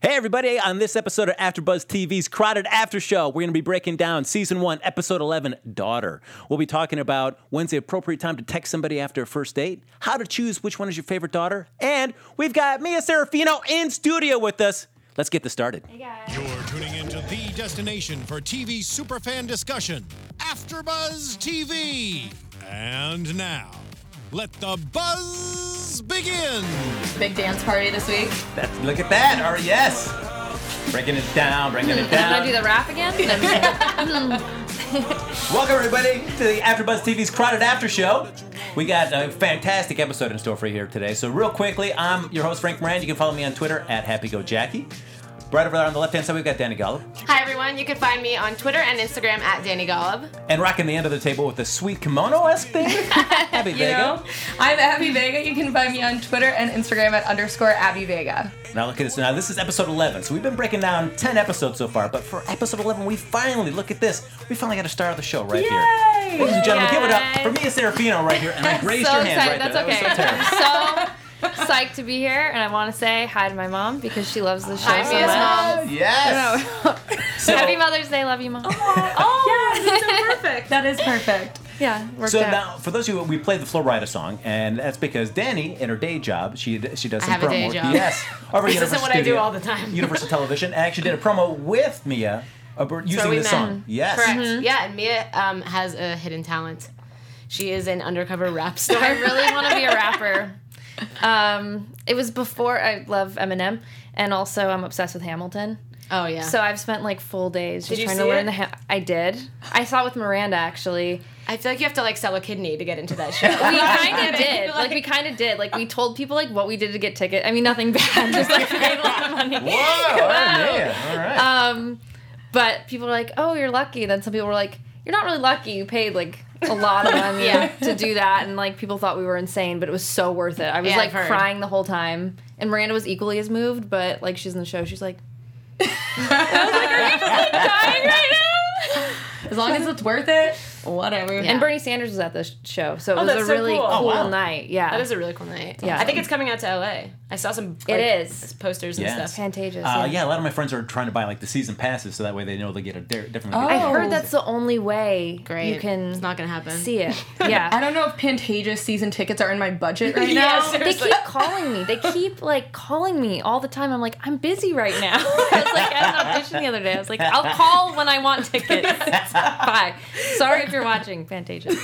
Hey everybody, on this episode of AfterBuzz TV's Crowded After Show, we're going to be breaking down season 1, episode 11, Daughter. We'll be talking about when's the appropriate time to text somebody after a first date, how to choose which one is your favorite daughter, and we've got Mia Serafino in studio with us. Let's get this started. Hey guys. You're tuning into the destination for TV superfan discussion, AfterBuzz TV. And now, let the buzz begin. Big dance party this week. That's, look at that. All right, yes. Breaking it down, breaking it down. Can I do the rap again? Welcome everybody to the AfterBuzz TV's Crowded After Show. We got a fantastic episode in store for you here today. So real quickly, I'm your host Frank Moran. You can follow me on Twitter at HappyGoJackie. Right over there on the left hand side, we've got Danny Golub. Hi everyone, you can find me on Twitter and Instagram at Danny Golub. And rocking the end of the table with a sweet kimono-esque thing. Happy You Vega. know, I'm Abby Vega. You can find me on Twitter and Instagram at underscore Abby Vega. Now look at this. Now this is episode 11. So we've been breaking down 10 episodes so far, but for episode 11, we finally look at this. We finally got a star of the show right Yay! here. Ladies and gentlemen, give it up Yay. for Mia Serafino right here, and I raised so your hand excited. right That's there. okay. That so psyched to be here, and I want to say hi to my mom because she loves the show Hi, so Mia's much. mom. Yes. So- Happy Mother's Day, love you, mom. Oh, yes, it's so perfect. That is perfect. yeah, worked So out. now, for those of you, we played the Flo Rida song, and that's because Danny, in her day job, she she does some have a promo. day work. job. Yes, over at This isn't Universal what I do all the time. Universal Television, and actually did a promo with Mia about using we this met. song. Yes, Correct. Yeah, and Mia um, has a hidden talent. She is an undercover rap star. I really want to be a rapper. Um, it was before I love Eminem, and also I'm obsessed with Hamilton. Oh yeah. So I've spent like full days just Did you trying to learn it? the. Ha- I did. I saw it with Miranda actually. I feel like you have to like sell a kidney to get into that show. We kind of did. Like we kind of did. Like we told people like what we did to get tickets. I mean nothing bad. Just like paid a lot of money. Whoa, all right, Mia, all right. Um, but people were like, "Oh, you're lucky." Then some people were like, "You're not really lucky. You paid like a lot of money Yeah. to do that." And like people thought we were insane, but it was so worth it. I was Yeah, like I've heard. crying the whole time, and Miranda was equally as moved. But like she's in the show, she's like, I was like, "Are you just like dying right now?" As long as it's worth it, whatever. And Bernie Sanders was at the sh- show, so it Oh, was a so really cool. Oh, cool, Oh, wow. night. Yeah, that is a really cool night. Yeah. I think it's coming out to LA. I saw some. It like, is. posters and Yes. stuff. Pantages. Uh, yeah. yeah, a lot of my friends are trying to buy like the season passes, so that way they know they get a di- different. Oh. I heard that's the only way Great. you can It's not gonna happen. see it. Yeah. I don't know if Pantages season tickets are in my budget right Yeah, now. seriously. They keep calling me. They keep like calling me all the time. I'm like, I'm busy right now. I was like, I had an audition the other day. I was like, I'll call when I want tickets. Bye. Sorry if you're watching Pantages.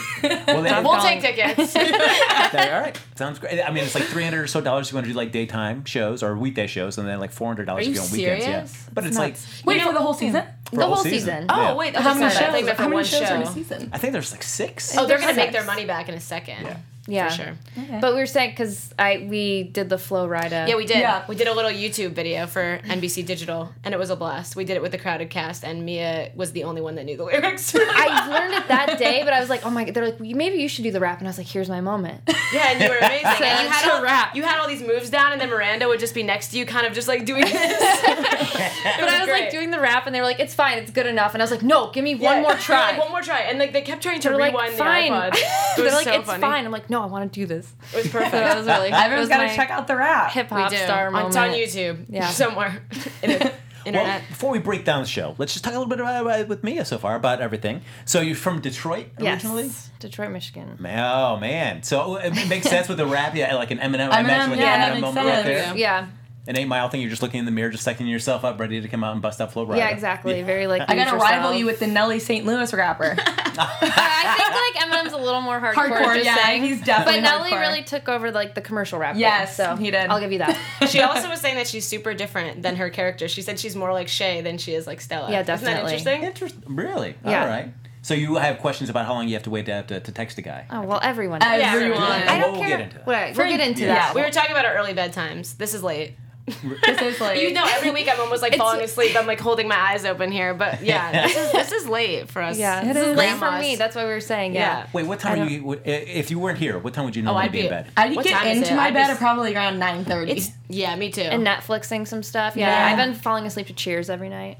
Well, We'll calling. take tickets. All right, sounds great. I mean, it's like three hundred or so dollars if you want to do like daytime shows or weekday shows, and then like four hundred dollars Are if you you on weekends. serious? Yeah, but it's, It's like nuts. Wait for the whole season? for the whole season. oh Yeah. wait, How many that's I shows? think they're for How many one shows are in a season? I think there's like six. Oh, they're gonna make their money back in a second. Yeah. Yeah. For sure. But we were saying because I we did the Flo Rida. Yeah, we did. Yeah. We did a little YouTube video for NBC Digital, and it was a blast. We did it with the crowded cast, and Mia was the only one that knew the lyrics. I learned it that day, but I was like, oh my. God, they're like, well, maybe you should do the rap, and I was like, here's my moment. yeah, and you were amazing. So and you had to all, rap. you had all these moves down, and then Miranda would just be next to you, kind of just like doing this. But I was like doing the rap, and they were like, it's fine, it's good enough, and I was like, no, give me one more try. Like, one more try, and like they kept trying to They're like, rewind fine. the iPod. It They're was like, so it's funny. fine. I'm like, no, I want to do this. It was perfect. So that was really. Everyone's got got to check out the rap. hip hop do. star On- moment. It's on YouTube. Yeah. somewhere. In the Well, internet. before we break down the show, let's just talk a little bit about, about with Mia so far about everything. So you're from Detroit originally? Yes. originally? Detroit, Michigan. Oh man, so uh, it makes sense with the rap, yeah, like an Eminem. I Eminem, imagine like yeah, an that Eminem moment right sense. there. Yeah, An eight mile thing. You're just looking in the mirror, just psyching yourself up, ready to come out and bust out flow right. yeah, exactly. Very like. I gotta lose rival you with the Nelly St. Louis rapper. I think like Eminem's a little more hardcore. Hardcore, just yeah, saying. he's definitely But Nelly hardcore. really took over like the commercial rap. game, Yes, so he did. I'll give you that. She also was saying that she's super different than her character. She said she's more like Shay than she is like Stella. Yeah, definitely. Isn't that interesting? Interesting. Really? Yeah. All right. So you have questions about how long you have to wait to, to, to text a guy. Oh well, everyone. Everyone. does. Everyone. Oh, I don't We'll care. get into that. We'll get into Yeah. that. We were talking about our early bedtimes. This is late. This is like. You know, every week I'm almost like falling asleep. I'm like holding my eyes open here, but yeah, this is this is late for us. Yeah, this is is. late for me. That's what we were saying. Yeah. Yeah. Wait, what time don't- you? If you weren't here, what time would you Oh, normally I'd be be in bed? I'd What get into my I'd bed be- at probably around 9.30. It's yeah, me too. And Netflixing some stuff. Yeah. Yeah. I've been falling asleep to Cheers every night.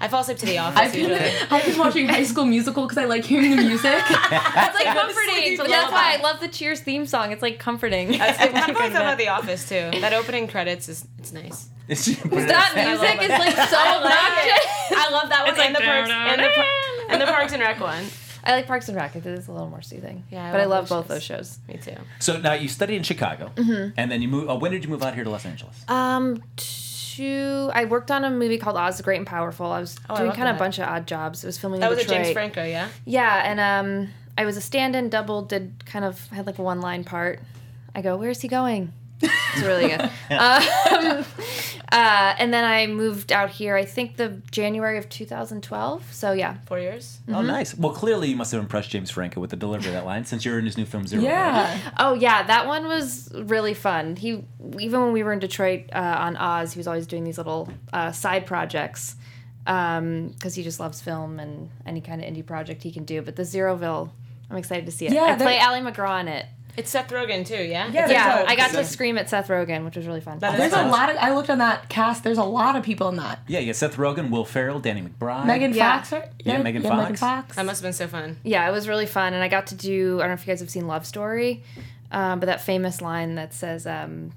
I fall asleep to The Office I've been, usually. I've been watching High School Musical because I like hearing the music. It's like comforting. sleep. So that's why I love the Cheers theme song. It's like comforting. That's I feel like that about The Office too. That opening credits is it's nice. It's just- put it That music is like so obnoxious. I love that one It's like and the parks and the, par- and the Parks and Rec one. I like Parks and Rec. Cuz it is a little more soothing. Yeah, I but I love love those both shows. those shows. Me too. So now you studied in Chicago, and then you move. Oh, when did you move out here to Los Angeles? Um, two. I worked on a movie called Oz the Great and Powerful. I was Oh, doing love kind of a bunch of odd jobs. It was filming That in was a James Franco, yeah. Yeah, and um, I was a stand-in double. Did kind of had like a one-line part. I go, "Where's he going?" It's really good. um, uh, and then I moved out here. I think the January of 2012. So yeah, Four years. Oh, nice. Well, clearly you must have impressed James Franco with the delivery of that line, since you're in his new film Zero. Yeah. Oh yeah, that one was really fun. He even when we were in Detroit uh, on Oz, he was always doing these little uh, side projects because he just loves film and any kind of indie project he can do. But the Zeroville, I'm excited to see it. Yeah, I play they're- Ali MacGraw in it. It's Seth Rogen too, yeah. Yeah, Yeah, dope. I got to scream at Seth Rogen, which was really fun. That is There's a awesome. lot of. I looked on that cast. There's a lot of people in that. Yeah, yeah. Seth Rogen, Will Ferrell, Danny McBride. Megan Yeah. Fox, right? Yeah, Megan Megan Fox. Fox. That must have been so fun. yeah, it was really fun, and I got to do. I don't know if you guys have seen Love Story, um, but that famous line that says, um,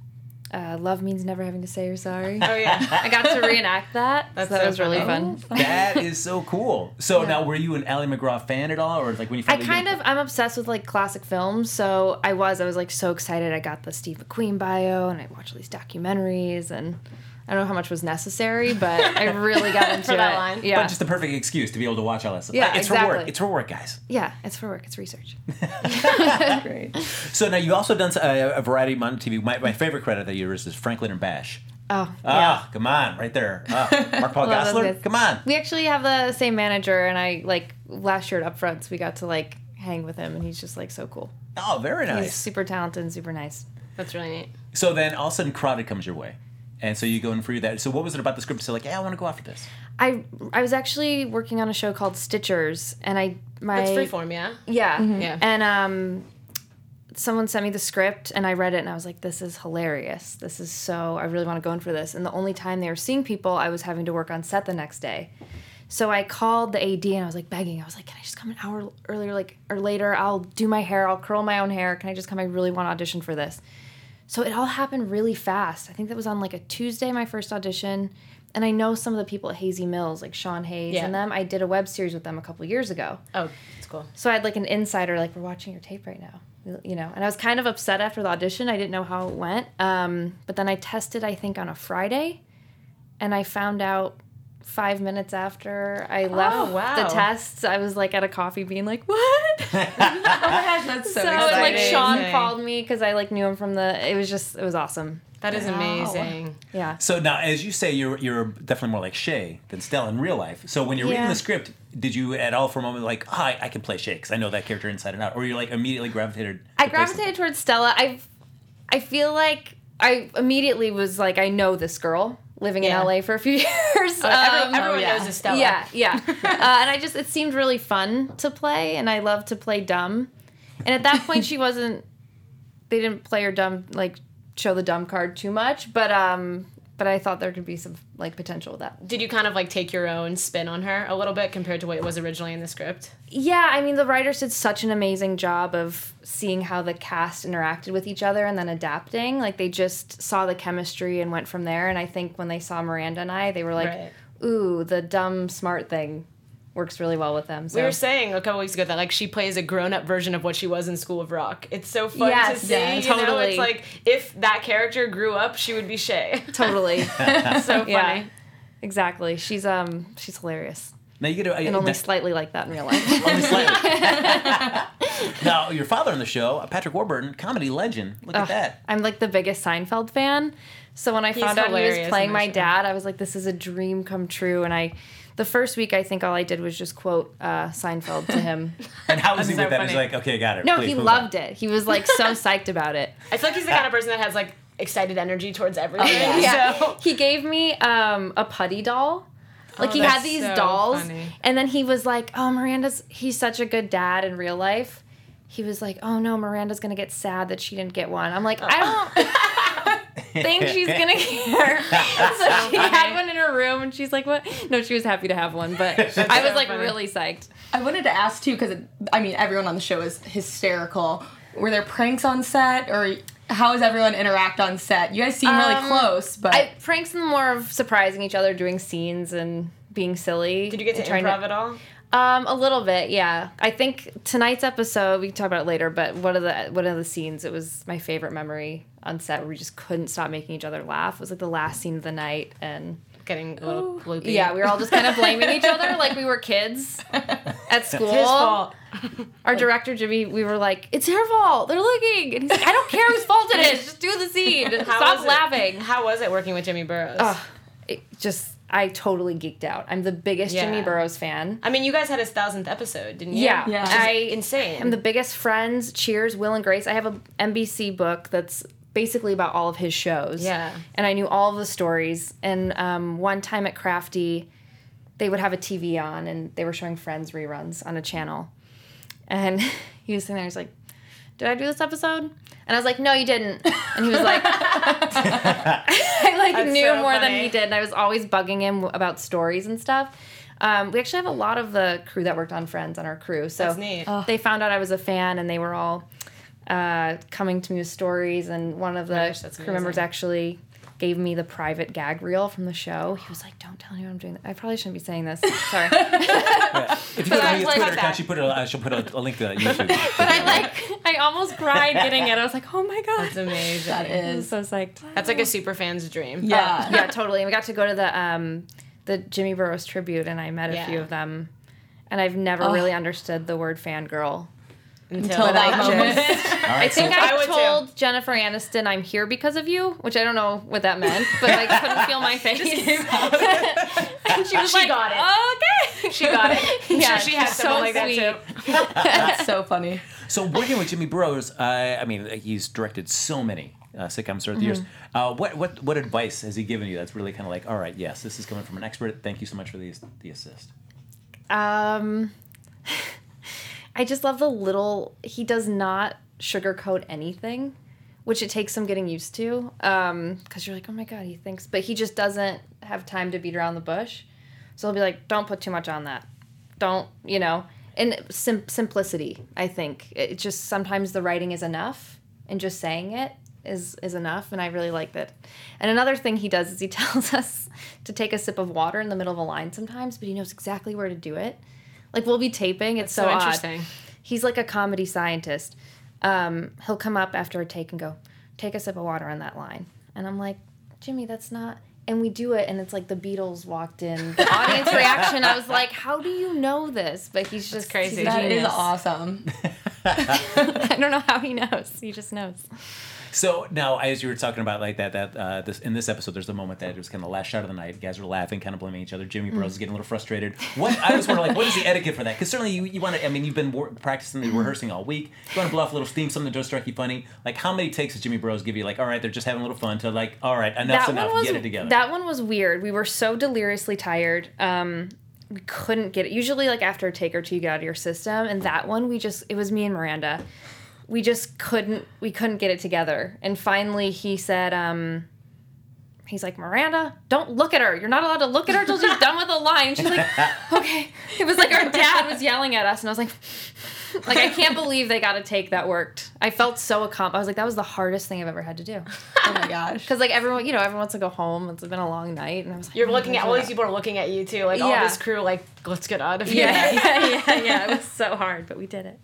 uh, "Love means never having to say you're sorry." Oh yeah. I got to reenact that. That's so that so was really funny. fun. That is so cool. So now, were you an Ali MacGraw fan at all, or like when you? I kind you- of I'm obsessed with like classic films, so I was I was like so excited. I got the Steve McQueen bio and I watched all these documentaries and I don't know how much was necessary, but I really got into that it. line. Yeah, But just the perfect excuse to be able to watch all this. stuff. Yeah, Like, it's for work. It's for work, guys. yeah, it's for work. It's research. Great. So now you've also done a, a variety of on TV. My, my favorite credit that yours is Franklin and Bash. Oh, Ah, come on, right there. Ah, Mark Paul Love those Gosselaar, come on. we actually have the same manager, and I like last year at Upfronts we got to like hang with him, and he's just like so cool. Oh, very nice. He's super talented and super nice. That's really neat. So then all of a sudden, Crowded comes your way, and so you go in for that. So what was it about the script to say like, yeah, I want to go after this? I I was actually working on a show called Stitchers, and I my That's freeform, yeah. Yeah. Yeah. And um someone sent me the script and I read it and I was like, this is hilarious. This is so I really want to go in for this. And the only time they were seeing people, I was having to work on set the next day. So I called the AD and I was like begging. I was like, "Can I just come an hour earlier, like or later? I'll do my hair. I'll curl my own hair. Can I just come? I really want to audition for this." So it all happened really fast. I think that was on like a Tuesday, my first audition. And I know some of the people at Hazy Mills, like Sean Hayes Yeah. and them. I did a web series with them a couple years ago. Oh, it's cool. So I had like an insider, like, we're watching your tape right now, you know. And I was kind of upset after the audition. I didn't know how it went. Um, but then I tested, I think, on a Friday, and I found out five minutes after I oh, left Oh, wow. the tests, I was like at a coffee being like, what? Oh my gosh, that's so, so and, like. Sean Amazing. called me because I like knew him from the. It was just it was awesome. That is Wow. amazing. Yeah. So now, as you say, you're you're definitely more like Shay than Stella in real life. So when you're reading the script, did you at all for a moment like, oh, I, I can play Shay because I know that character inside and out, or you're like immediately gravitated? I to play gravitated towards Stella. I I feel like I immediately was like I know this girl living Yeah. in LA for a few years. Oh, every- Um, everyone yeah. knows Estella. Yeah, yeah. uh, and I just it seemed really fun to play, and I love to play dumb. And at that point, she wasn't. They didn't play her dumb like show the dumb card too much, but um, but I thought there could be some like potential with that. Did you kind of like take your own spin on her a little bit compared to what it was originally in the script? Yeah, I mean the writers did such an amazing job of seeing how the cast interacted with each other and then adapting. Like they just saw the chemistry and went from there. And I think when they saw Miranda and I, they were like, Right. "Ooh, the dumb smart thing works really well with them." So We were saying a couple weeks ago that like she plays a grown up version of what she was in School of Rock. It's so fun Yes, to see. yeah, you know, totally. it's like if that character grew up, she would be Shay. totally, so funny. yeah, exactly. She's um she's hilarious Now you get to and only that- slightly like that in real life. only slightly. now your father on the show, Patrick Warburton, comedy legend. Look at that. I'm like the biggest Seinfeld fan. So when I He's found out he was playing my show. dad, I was like, this is a dream come true. And I, the first week, I think all I did was just quote uh, Seinfeld to him. And how was he so with that? He's like, okay, got it. no, Please he loved on. it. He was like so psyched about it. I feel like he's the kind of person that has like excited energy towards everything. yeah. Yeah. So He gave me um, a putty doll. Like Oh, he had these so dolls, funny. and then he was like, "Oh, Miranda's he's such a good dad in real life." He was like, "Oh no, Miranda's gonna get sad that she didn't get one." I'm like, I don't think she's gonna care. so she had one in her room, and she's like, "What?" No, she was happy to have one, but I was like funny. really psyched. I wanted to ask too because I mean everyone on the show is hysterical. Were there pranks on set or how does everyone interact on set? You guys seem really Um, close, but I pranks and more of surprising each other, doing scenes and being silly. Did you get to and trying improv at all? Um, a little bit, yeah. I think tonight's episode we can talk about it later, but one of the one of the scenes it was my favorite memory on set where we just couldn't stop making each other laugh. It was like the last scene of the night, and Getting a little loopy. yeah, we were all just kind of blaming each other like we were kids at school. His fault. Our director Jimmy, we were like, "It's her fault. They're looking," and he's like, "I don't care whose fault it is. Just do the scene. How Stop was it- laughing." How was it working with Jimmy Burrows? Ugh, it just I totally geeked out. I'm the biggest Yeah. Jimmy Burrows fan. I mean, you guys had his thousandth episode, didn't you? Yeah, Yeah. Which is I'm the biggest friends. Cheers, Will and Grace. I have a NBC book that's basically about all of his shows. Yeah. and I knew all of the stories. And um, one time at Crafty, they would have a TV on, and they were showing Friends reruns on a channel. And he was sitting there. He's like, "Did I do this episode?" And I was like, "No, you didn't." And he was like, "I like That's knew so more than he did." And I was always bugging him about stories and stuff. Um, we actually have a lot of the crew that worked on Friends on our crew, so That's neat. they found out I was a fan, and they were all uh, coming to me with stories. And one of the Gosh, crew members actually gave me the private gag reel from the show. He was like, "Don't tell anyone I'm doing that." I probably shouldn't be saying this. Sorry, but If you go to I Mia's like Twitter account, she put a, uh, she'll put a, a link to that YouTube. I like I almost cried getting it. I was like, "Oh my god!" That's amazing. that I'm is so. That's like a super fan's dream. yeah. yeah, totally. And we got to go to the um, the Jimmy Burrows tribute, and I met a Yeah. few of them. And I've never Oh. really understood the word fangirl. Until that I moment. just- All right, I think so, I I, would too. told Jennifer Aniston I'm here because of you, which I don't know what that meant, but I couldn't feel my face. and she was She like, got it. Okay. She got it. I'm Yeah, sure she had someone so like that too. That's so funny. so working with Jimmy Burrows, uh, I mean, he's directed so many uh, sitcoms throughout the years. Mm-hmm. Uh, what what what advice has he given you that's really kind of like, all right, yes, this is coming from an expert. Thank you so much for the the assist. Um, I just love the little. He does not sugarcoat anything, which it takes some getting used to. Um, because you're like, oh my god, he thinks, but he just doesn't have time to beat around the bush. So he'll be like, don't put too much on that. Don't you know? And sim- simplicity, I think. It just sometimes the writing is enough, and just saying it is is enough. And I really like that. And another thing he does is he tells us to take a sip of water in the middle of a line sometimes, but he knows exactly where to do it. Like we'll be taping. It's so, so odd. interesting. He's like a comedy scientist. Um, he'll come up after a take and go, "Take a sip of water on that line," and I'm like, "Jimmy, that's not." And we do it, and it's like the Beatles walked in. The audience reaction, I was like, "How do you know this?" But he's just crazy. he's a That is genius. awesome. I don't know how he knows. He just knows. So now, as you were talking about like that, that uh, this in this episode, there's a moment that it was kind of the last shot of the night. You guys were laughing, kind of blaming each other. Jimmy Burrows is getting a little frustrated. What I was wondering, like, what is the etiquette for that? Because certainly you, you want to. I mean, you've been wor- practicing and rehearsing all week. You want to bluff a little steam, something that does strike you funny. Like, how many takes does Jimmy Burrows give you? Like, all right, they're just having a little fun. To like, all right, enough's enough. was Get it together. that one was weird. We were so deliriously tired. Um, we couldn't get it. Usually, like after a take or two, you get out of your system. And that one, we just it was me and Miranda. We just couldn't we couldn't get it together. And finally, he said, um, he's like, Miranda, don't look at her. You're not allowed to look at her till she's done with the line. She's like, okay. It was like our dad was yelling at us, and I was like. Like I can't believe they got a take that worked. I felt so accomplished. I was like, that was the hardest thing I've ever had to do. Oh my gosh. Because like everyone, you know, everyone wants to go home. It's been a long night, and I was like, You're "Oh, looking at all these people are looking at you too, like all Yeah. this crew, like let's get out of here. Yeah, yeah, yeah, yeah. It was so hard, but we did it.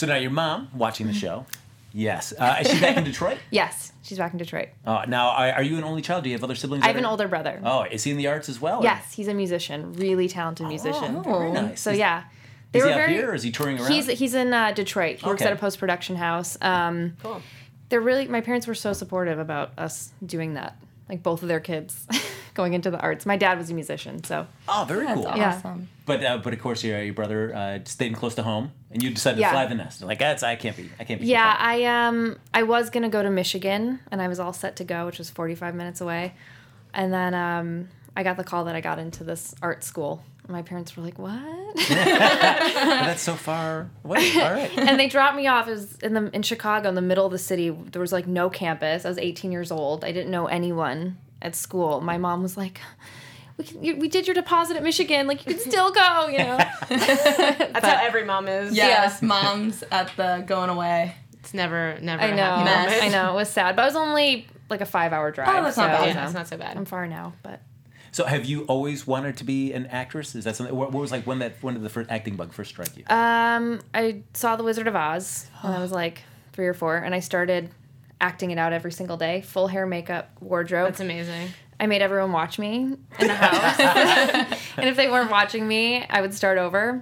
So now your mom watching the show. Yes. Uh, is she back in Detroit? Yes, she's back in Detroit. Uh, now, are, are you an only child? Do you have other siblings? I have that an older brother. Oh, is he in the arts as well? or- Yes, he's a musician, really talented musician. Oh, very nice. So Is- yeah, they Is were he up very. here or is he touring around? He's he's in uh, Detroit. He works Okay. at a post production house. Um, Cool. they're really my parents were so supportive about us doing that. Like both of their kids going into the arts. My dad was a musician, so oh, very That's cool. Yeah. awesome. But uh, but of course, your your brother uh, stayed close to home, and you decided Yeah. to fly the nest. Like that's I can't be I can't be. Yeah. I um I was gonna go to Michigan and I was all set to go, which was forty five minutes away, and then um I got the call that I got into this art school. My parents were like, "What?" That's so far away. All right. and they dropped me off. It was in the in Chicago, in the middle of the city. There was like no campus. I was eighteen years old. I didn't know anyone at school. My mom was like. We, can, you, we did your deposit at Michigan. Like you can still go, you know. That's how every mom is. Yes, moms at the going away. It's never, never. I a know. happy I know. It was sad, but it was only like a five-hour drive. Oh, that's not bad. Yeah, know, it's not so bad. I'm far now, but So have you always wanted to be an actress? Is that something? What, what was like when that when did the first acting bug first strike you? um, I saw The Wizard of Oz when I was like three or four, and I started acting it out every single day. Full hair, makeup, wardrobe. That's amazing. I made everyone watch me in the house. and if they weren't watching me, I would start over.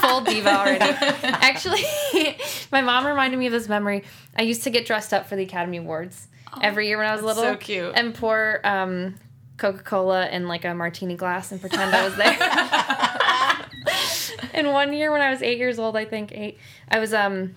Full diva already. Actually, my mom reminded me of this memory. I used to get dressed up for the Academy Awards every year when I was little. so cute. And pour um, Coca Cola in like a martini glass and pretend I was there. and one year when I was eight years old, I think eight, I was um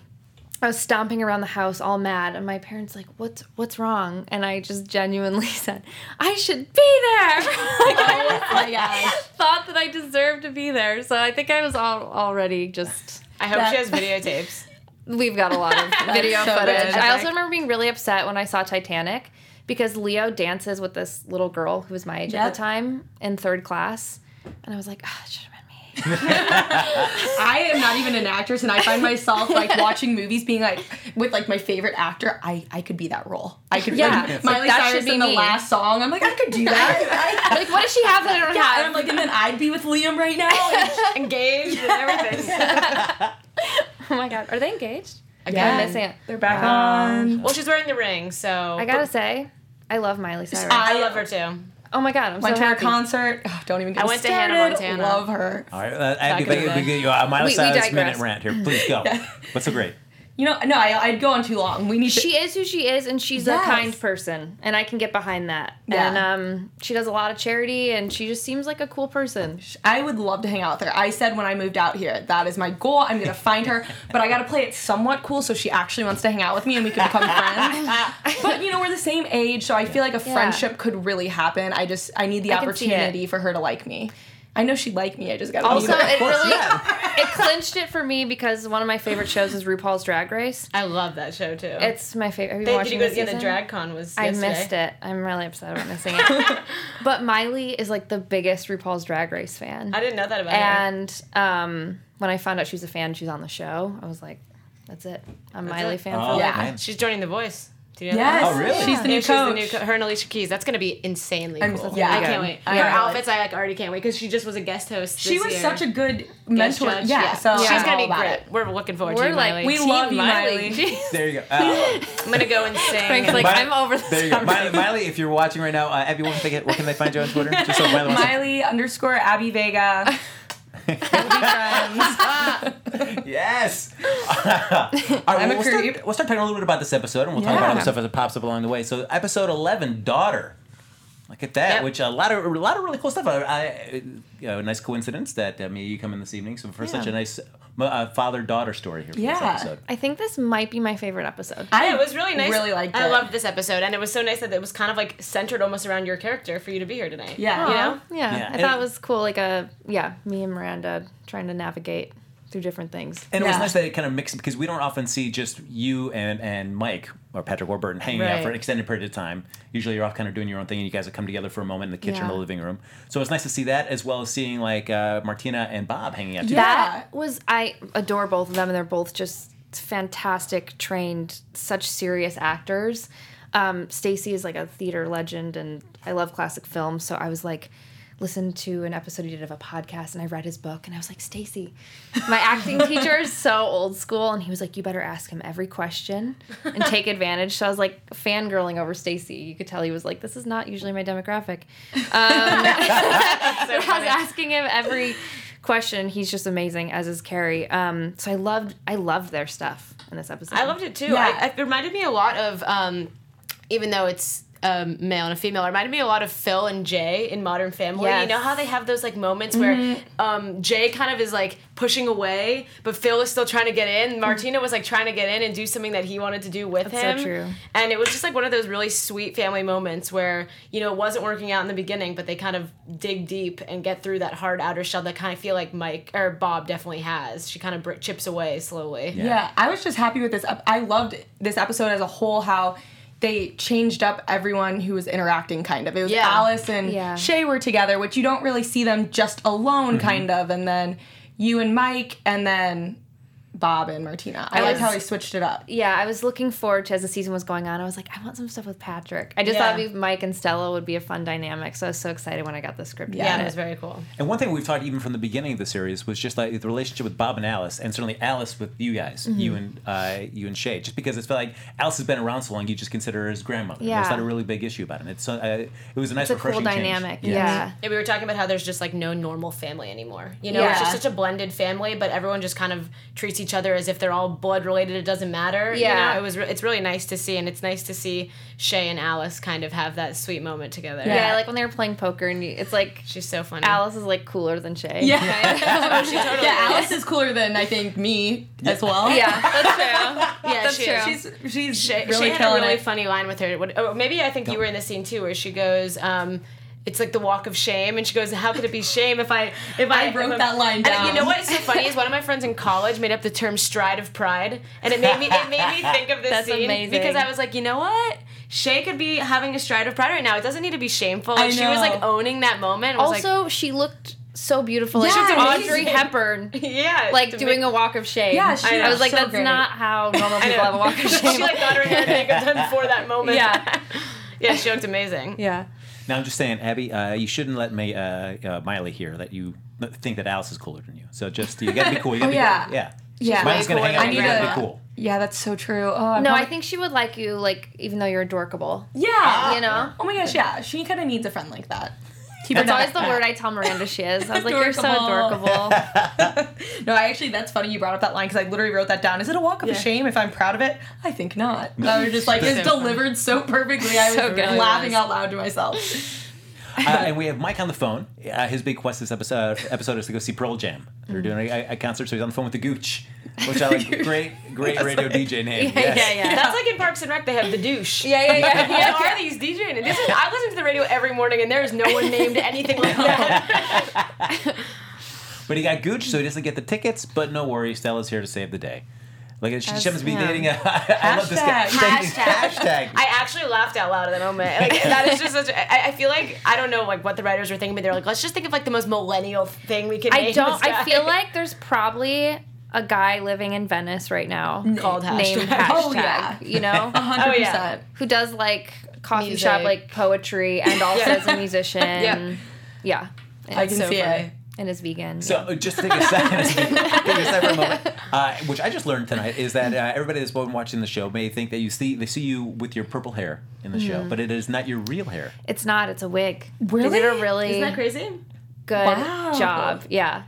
I was stomping around the house all mad, and my parents like, "What's what's wrong?" And I just genuinely said, "I should be there." like I Oh my gosh. thought that I deserved to be there, so I think I was all, already just. I hope That- she has videotapes. We've got a lot of video so footage. good. I also remember being really upset when I saw Titanic because Leo dances with this little girl who was my age at the time in third class, and I was like, "Ah, it should have been me." I am not even an actress, and I find myself like watching movies, being like, with like my favorite actor, I I could be that role. I could. Yeah, like, it's Miley like, Cyrus in the me. last song. I'm like, I could do that. I, like, what does she have that I don't yeah, have? and I'm like, and then I'd be with Liam right now. and- Engaged and everything. oh my god, are they engaged? Again. I'm missing it. They're back on. Well, she's wearing the ring, so I gotta say, I love Miley Cyrus. I love her too. Oh my god, I'm Went so to her concert. Ugh, don't even get I me went to Hannah started. Montana. Love her. All right, uh, Abby, Back in the we, we, day. we, uh, Miley We- we Cyrus digress. minute rant here. Please go. What's so great? You know, no, I, I'd go on too long. We need to. She is who she is, and she's Yes. a kind person, and I can get behind that. Yeah. And um, she does a lot of charity, and she just seems like a cool person. I would love to hang out with her. I said when I moved out here, that is my goal. I'm gonna find her, but I gotta play it somewhat cool so she actually wants to hang out with me and we can become friends. but you know, we're the same age, so I feel like a Yeah. friendship could really happen. I just I need the I can see it. opportunity for her to like me. I know she liked me. I just gotta Also, meet her. it really yeah. it clinched it for me because one of my favorite shows is RuPaul's Drag Race. I love that show too. It's my favorite. Have you They, been did you go this the drag con was I missed it. I'm really upset about missing it. but Miley is like the biggest RuPaul's Drag Race fan. I didn't know that about her. And um, when I found out she was a fan, she's on the show. I was like, "That's it. I'm a Miley it. fan Oh, for life." Yeah. man. She's joining The Voice. Do you know Yes. that? Oh, really? She's the Yeah, new she's coach. the new co- her and Alicia Keys. That's gonna be insanely I'm cool. so- yeah. I can't wait. I Her outfits, I like already can't wait because she just was a guest host. she was year. such a good Guest mentor. judge. Yeah, so she's I'm gonna be great. it. We're looking forward We're to you, like, Miley. we Team love you, Miley. Jeez. There you go. Uh, I'm gonna go and sing. Frank's like, Mi- I'm over this. There you go. Miley, Miley, if you're watching right now, uh, Abby, where can, they where can they find you on Twitter? Just so Miley Miley underscore Abby Vega. We'll. Yes. All right, I'm a we'll, start, we'll start talking a little bit about this episode, and we'll talk about other stuff as it pops up along the way. So, episode eleven, daughter. Look at that, Yep. which a lot of a lot of really cool stuff. I, I you know, a nice coincidence that uh, me and you come in this evening. So for such a nice uh, father daughter story here for this Yeah. episode. I think this might be my favorite episode. yeah, it was really nice. Really liked I it. loved this episode, and it was so nice that it was kind of like centered almost around your character for you to be here tonight. Yeah. you know. Yeah, Yeah, I and- thought it was cool. Like a yeah, me and Miranda trying to navigate through different things. And it was nice that it kind of mixed because we don't often see just you and, and Mike or Patrick Warburton hanging out for an extended period of time. Usually you're off kind of doing your own thing and you guys have come together for a moment in the kitchen or the living room. So it's nice to see that as well as seeing like uh, Martina and Bob hanging out together. That was I adore both of them, and they're both just fantastic, trained, such serious actors. Um, Stacy is like a theater legend, and I love classic films. So I was like, listened to an episode he did of a podcast, and I read his book, and I was like, Stacy, my acting teacher is so old school, and he was like, you better ask him every question and take advantage. So I was like fangirling over Stacy. You could tell he was like, this is not usually my demographic. Um, I was asking him every question. He's just amazing, as is Carrie. Um, so I loved, I loved their stuff in this episode. I loved it too. Yeah. I, it reminded me a lot of, um, even though it's um, male and a female, it reminded me a lot of Phil and Jay in Modern Family. Yes. You know how they have those like moments where um, Jay kind of is like pushing away, but Phil is still trying to get in. Martina was like trying to get in and do something that he wanted to do with That's so true. And it was just like one of those really sweet family moments where you know it wasn't working out in the beginning, but they kind of dig deep and get through that hard outer shell that kind of feel like Mike or Bob definitely has. She kind of chips away slowly. Yeah, I was just happy with this. I loved this episode as a whole. How they changed up everyone who was interacting. Kind of, it was Yeah. Alice and Yeah. Shay were together, which you don't really see them just alone. Mm-hmm. Kind of, and then you and Mike, and then Bob and Martina. I, I like how he switched it up. Yeah, I was looking forward to as the season was going on. I was like, I want some stuff with Patrick. I just Yeah. thought Mike and Stella would be a fun dynamic. So I was so excited when I got the script. Yeah. Yeah, it it. was very cool. And one thing we've talked even from the beginning of the series was just like the relationship with Bob and Alice, and certainly Alice with you guys, Mm-hmm. you and uh, you and Shay. Just because it's felt like Alice has been around so long, you just consider her as grandmother. Yeah. There's not a really big issue about it. It's uh, it was a nice, It's a cool refreshing change. dynamic. Yeah. Yeah. Yeah, we were talking about how there's just like no normal family anymore. You know, it's just such a blended family, but everyone just kind of treats each other as if they're all blood related. It doesn't matter. You Yeah. know, it was. Re- it's really nice to see, and it's nice to see Shay and Alice kind of have that sweet moment together. Yeah, Yeah. like when they were playing poker, and you, it's like she's so funny. Alice is like cooler than Shay. Yeah. oh, she totally. Yeah, is. Alice is cooler than I think me as well. yeah, that's true. Yeah, That's she true. is. She's she's Shay, really Shay had a really it. funny line with her. What, oh, maybe I think you were in the scene too, where she goes. Um, it's like the walk of shame, and she goes, "How could it be shame if I if I, I wrote that line And down. you know what is so funny is one of my friends in college made up the term "stride of pride," and it made me it made me think of this That's scene amazing. because I was like, you know what, Shay could be having a stride of pride right now. It doesn't need to be shameful. I Like she was like owning that moment. Was Also, she looked so beautiful. Yeah, Like, she was Audrey. Hepburn, like, yeah, like doing make- a walk of shame. Yeah, she I was was like, so that's great. not how normal people have a walk of shame. she like got her hair and makeup done for that moment. Yeah. yeah, she looked amazing. yeah. Now I'm just saying, Abby, uh, you shouldn't let May, uh, uh, Miley hear that you think that Alice is cooler than you. So just you gotta be cool. You gotta Oh, be yeah. cool. yeah. Yeah. Miley's gonna hang out. with You I gotta be cool. Yeah, that's so true. Oh, I'm No, I think she would like you, like even though you're adorkable. yeah, You know? Oh my gosh, yeah. She kind of needs a friend like that. Keep That's always the word I tell Miranda she is. I was like, you're so Adorkable. adorable. No, I actually that's funny you brought up that line because I literally wrote that down. Is it a walk of Yeah. shame if I'm proud of it? I think not. I was just like it's So delivered so perfectly. I was So good. laughing out loud to myself. uh, and we have Mike on the phone. Uh, his big quest this episode, episode is to go see Pearl Jam. They're doing a, a concert, so he's on the phone with the Gooch, which I like. Great, great radio DJ name. Yeah, Yes. yeah, yeah. That's like in Parks and Rec, they have the douche. Yeah, yeah, yeah. What are these DJing? This is I listen to the radio every morning, and there is no one named anything like that. But he got Gooch, so he doesn't get the tickets. But no worries, Stella's here to save the day. Like she just happens to be yeah. dating a. I love this guy. Hashtag. Hashtag. I actually laughed out loud at that moment. Like that is just such. A, I, I feel like I don't know like what the writers were thinking, but they're like, let's just think of like the most millennial thing we can. I name don't. this I feel like there's probably a guy living in Venice right now called named oh, hashtag. hashtag. Oh, yeah. You know, hundred Oh, yeah. percent. who does like coffee Music. shop like poetry and also Yeah. is a musician. Yeah. Yeah, I can so see funny. it. And is vegan. So uh, just take a second, take a separate moment, uh, which I just learned tonight is that uh, everybody that's been watching the show may think that you see they see you with your purple hair in the Mm-hmm. show, but it is not your real hair. It's not. It's a wig. Really? They did a really Isn't that crazy? good Wow. job. Yeah.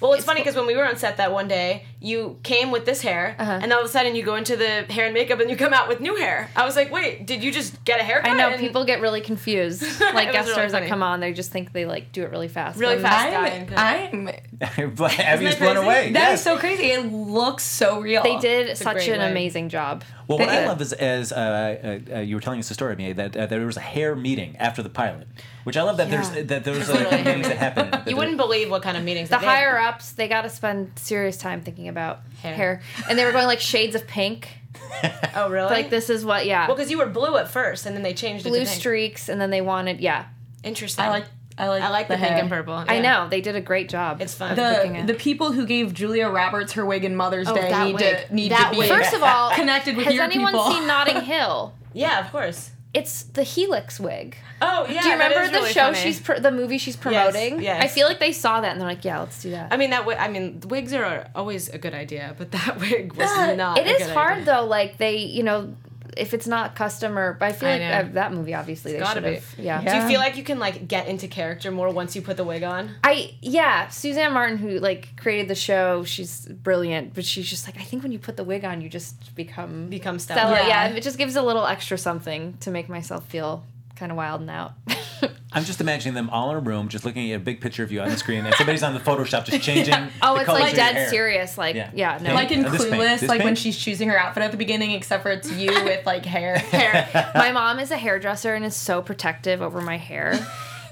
Well, it's, funny because when we were on set that one day, you came with this hair, Uh-huh. and all of a sudden you go into the hair and makeup, and you come out with new hair. I was like, wait, did you just get a haircut? I know And- people get really confused. Like guest really stars that come on, they just think they like do it really fast. Really But fast. Dying. I'm, I'm Abby's blown away. that yes. is so crazy. It looks so real. They did a such an way. amazing job. Well, what I love is, as uh, uh, uh, you were telling us the story, Mia, that uh, there was a hair meeting after the pilot, which I love that Yeah. there's that there's meetings that happen. that You wouldn't believe what kind of meetings The they did. higher ups, they got to spend serious time thinking about Hair. hair. and they were going like shades of pink. Oh, really? Like this is what, yeah, Well, because you were blue at first, and then they changed it blue to pink. streaks, and then they wanted, yeah. Interesting. I like. I like. I like the, pink hair. and purple. I know they did a great job. It's fun. The it. the people who gave Julia Roberts her wig in Mother's Oh, Day need wig. to need That to be wig. First of all, connected with has your people. Has anyone seen Notting Hill? Yeah, of course. It's the Helix wig. Oh, yeah. Do you remember the really show funny. she's pr- the movie she's promoting? yes. I feel like they saw that and they're like, yeah, let's do that. I mean that. wi- I mean, wigs are always a good idea, but that wig was Yeah, not. it is hard idea. though. Like they, you know, if it's not custom or, but I feel I like uh, that movie obviously they gotta should be. have. Yeah. Yeah. Do you feel like you can like get into character more once you put the wig on? I yeah, Suzanne Martin who like created the show, she's brilliant, but she's just like I think when you put the wig on, you just become Become Stella. Stella. Yeah. Yeah. it just gives a little extra something to make myself feel kind of wild and out. I'm just imagining them all in a room, just looking at a big picture of you on the screen, and somebody's on the Photoshop just changing. oh, the it's like dead hair. serious. Like Yeah. yeah, no. like in Oh, Clueless, this like when she's choosing her outfit at the beginning, except for it's you with like hair. hair. my mom is a hairdresser and is so protective over my hair.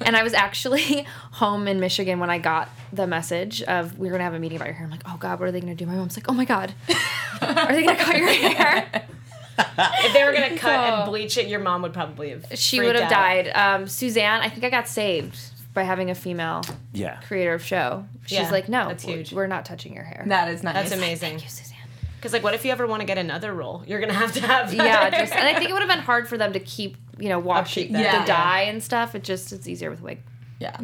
And I was actually home in Michigan when I got the message of we were gonna have a meeting about your hair. I'm like, oh God, what are they gonna do? My mom's like, oh my God, are they gonna cut your hair? If they were gonna cut So- and bleach it, your mom would probably have. She would have out. died. Um, Suzanne, I think I got saved by having a female Yeah. creator of show. She's Yeah, like, no, that's huge. We're not touching your hair. That is nice. That's amazing. Thank you, Suzanne. Because like, what if you ever want to get another role? You're gonna have to have. That. yeah, just and I think it would have been hard for them to keep you know washing that. the Yeah. dye and stuff. It just it's easier with wig. Yeah.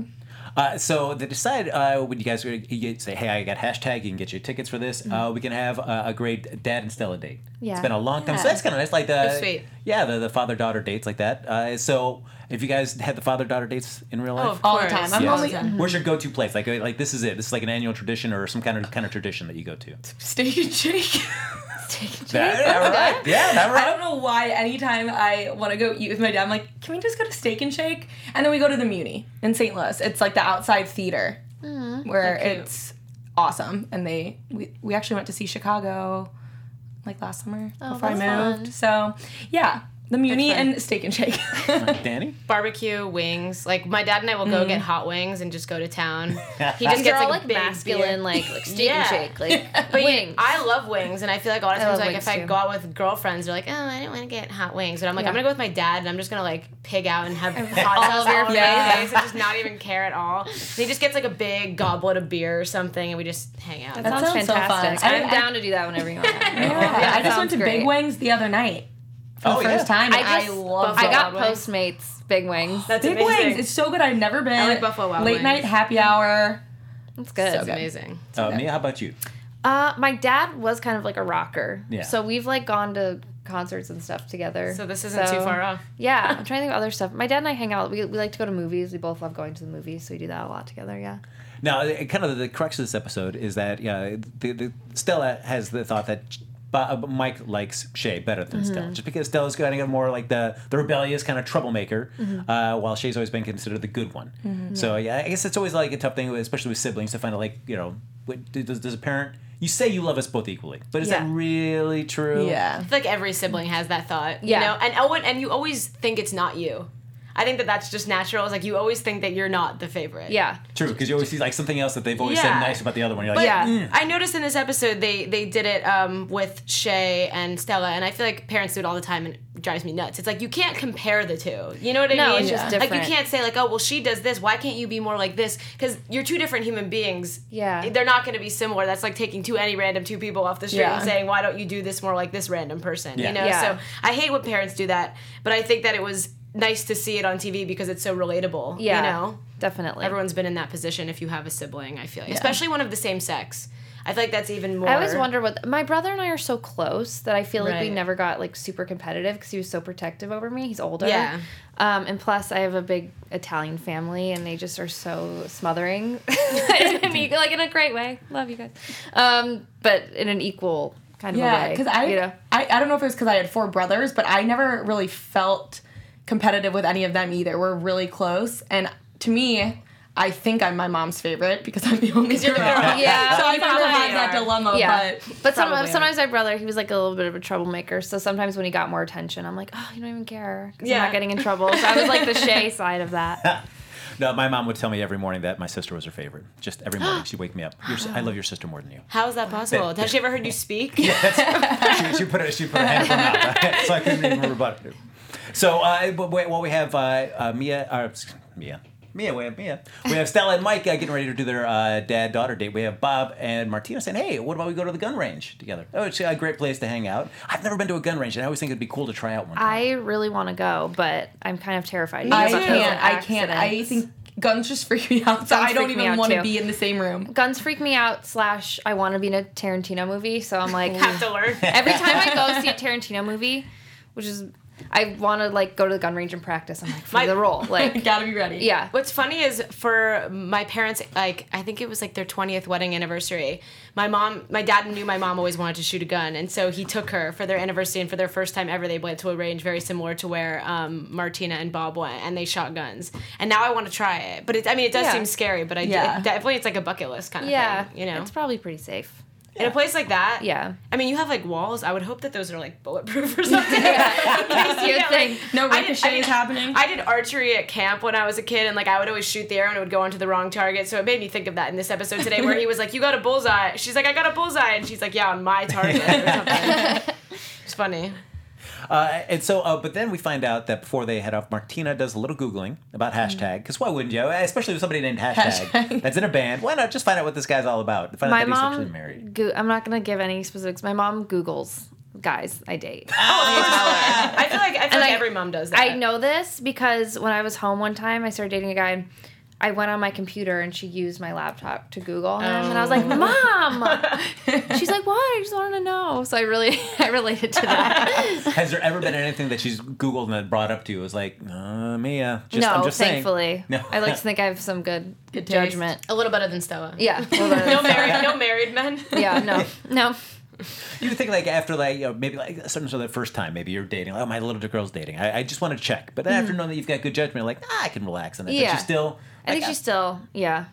Uh, so they decide uh, when you guys you say, "Hey, I got hashtag. You can get your tickets for this. Uh, we can have a, a great dad and Stella date." Yeah. it's been a long time. So that's kind of nice. Like the sweet. yeah, the, the father daughter dates like that. Uh, so if you guys had the father daughter dates in real life, Oh, of All the course. time. I'm Yeah. only Where's your go-to place? Like, uh, like this is it. This is like an annual tradition or some kind of kind of tradition that you go to. steak and shake. Yeah, all right. Yeah, that I don't know why anytime I want to go eat with my dad, I'm like, can we just go to Steak and Shake? And then we go to the Muny in St. Louis. It's like the outside theater where it's awesome. And they we, we actually went to see Chicago like last summer before I moved. fun. So yeah, the Muny and Steak and Shake. Danny. Barbecue wings. Like my dad and I will go mm. get hot wings and just go to town. He just gets all like, like masculine, like like steak Yeah. and shake, like But yeah, wings. I love wings, and I feel like a lot of times, love like if wings I go out with girlfriends, they're like, "Oh, I didn't want to get hot wings," and I'm like, Yeah. "I'm gonna go with my dad, and I'm just gonna like pig out and have hot all sauce over your face. my and just not even care at all." And he just gets like a big goblet of beer or something, and we just hang out. that That sounds sounds so fun. fantastic. I- I'm I- down to do that whenever you want. yeah, I just went to Big Wings the other night for Oh, the first yeah. time. I and I, just love I got Wild Wings. Postmates Big Wings. That's Big amazing. Wings. It's so good. I've never been. like Buffalo Wild Late Wings. night happy hour. That's good. So It's good. amazing. Uh, Mia, how about you? Uh, my dad was kind of like a rocker. Yeah. So we've like gone to concerts and stuff together. So this isn't too So- far off. Yeah, I'm trying to think of other stuff. My dad and I hang out. We, we like to go to movies. We both love going to the movies, so we do that a lot together. Yeah. Now, kind of the crux of this episode is that yeah, the, the, Stella has the thought that Bob, Mike likes Shay better than Mm-hmm. Stella, just because Stella's kind of more like the the rebellious kind of troublemaker, Mm-hmm. uh, while Shay's always been considered the good one. So yeah, I guess it's always like a tough thing, especially with siblings, to find out like you know, what, does, does a parent you say you love us both equally, but is that really true? Yeah. I feel like every sibling has that thought. You Yeah. know, and Owen, and you always think it's not you. I think that that's just natural. It's like you always think that you're not the favorite. Yeah. True, because you always see like something else that they've always Yeah. said nice about the other one. You're like, But Yeah. I noticed in this episode they they did it um, with Shay and Stella, and I feel like parents do it all the time, and it drives me nuts. It's like you can't compare the two. You know what I No, mean? it's just different. Like you can't say like, oh well, she does this. Why can't you be more like this? Because you're two different human beings. Yeah. they're not going to be similar. That's like taking two any random two people off the street Yeah. and saying, why don't you do this more like this random person? Yeah. You know. Yeah. So I hate when parents do that, but I think that it was nice to see it on TV because it's so relatable. Yeah. You know. Definitely. Everyone's been in that position if you have a sibling, I feel. like. Especially one of the same sex. I feel like that's even more. I always wonder what my brother and I are so close that I feel like we never got like super competitive because he was so protective over me. He's older. Yeah. Um, and plus, I have a big Italian family, and they just are so smothering, in like in a great way. Love you guys, um, but in an equal kind of a Yeah, way. because I, you know? I I don't know if it was because I had four brothers, but I never really felt competitive with any of them either. We're really close, and to me, I think I'm my mom's favorite because I'm the only girl. Yeah, so I you never probably had that dilemma. Yeah, but but some, sometimes my brother, he was like a little bit of a troublemaker. So sometimes when he got more attention, I'm like, oh, you don't even care because I'm not getting in trouble. So I was like the Shay side of that. No, my mom would tell me every morning that my sister was her favorite. Just every morning, she'd wake me up. Your, I love your sister more than you. How is that possible? Has she ever heard you speak? she, she put it. She put her hand in her mouth, so I couldn't even rebut it. So, uh, but wait, while we have uh, uh, Mia, uh, Mia, Mia, we have Mia. We have Stella and Mike uh, getting ready to do their uh, dad-daughter date. We have Bob and Martina saying, "Hey, what about we go to the gun range together? Oh, it's a great place to hang out. I've never been to a gun range, and I always think it'd be cool to try out one. time. I really want to go, but I'm kind of terrified. I because of can't. I can't. I accidents. think guns just freak me out. So Guns I don't freak me even out want to too. be in the same room. guns freak me out. Slash, I want to be in a Tarantino movie, so I'm like, Have to learn. every time I go see a Tarantino movie, which is, I want to like go to the gun range and practice. I'm like for My- the role, like Gotta be ready. yeah. What's funny is for my parents, like I think it was like their twentieth wedding anniversary. My mom, my dad knew my mom always wanted to shoot a gun, and so he took her for their anniversary and for their first time ever. They went to a range very similar to where um, Martina and Bob went, and they shot guns. And now I want to try it, but it, I mean, it does Yeah. seem scary, but I Yeah. it definitely it's like a bucket list kind of Yeah, thing. You know, it's probably pretty safe. In a place like that. Yeah. I mean, you have like walls. I would hope that those are like bulletproof or something. In case you You'd like- No I did- ricochets I did- happening. I did archery at camp when I was a kid, and like I would always shoot the arrow and it would go onto the wrong target. So it made me think of that in this episode today, where he was like, "You got a bullseye." She's like, "I got a bullseye," and she's like, "Yeah, on my target." Or something. it's funny. Uh, and so, uh, but then we find out that before they head off, Martina does a little googling about hashtag. Because why wouldn't you? Especially with somebody named hashtag, Hashtag. that's in a band. Why not just find out what this guy's all about? Find My out that he's actually mom, married. go- I'm not gonna give any specifics. My mom Googles guys I date. I feel like I feel And like I- every mom does that. I know this because when I was home one time, I started dating a guy. And I went on my computer and she used my laptop to Google him, and I was like, "Mom." She's like, "What? I just wanted to know." So I really, I related to that. Has there ever been anything that she's Googled and that brought up to you? It was like, uh, Mia. Just, no, I'm just saying. thankfully, No. I like to think I have some good, Good taste. judgment. A little better than Stella. Yeah, a little. No married, no married men. yeah, no, no. You think like after like you know, maybe like sometimes the first time maybe you're dating like oh my little girl's dating I, I just want to check but then after knowing that you've got good judgment like ah, I can relax on it but Mm. Yeah. you still I think she's still, yeah.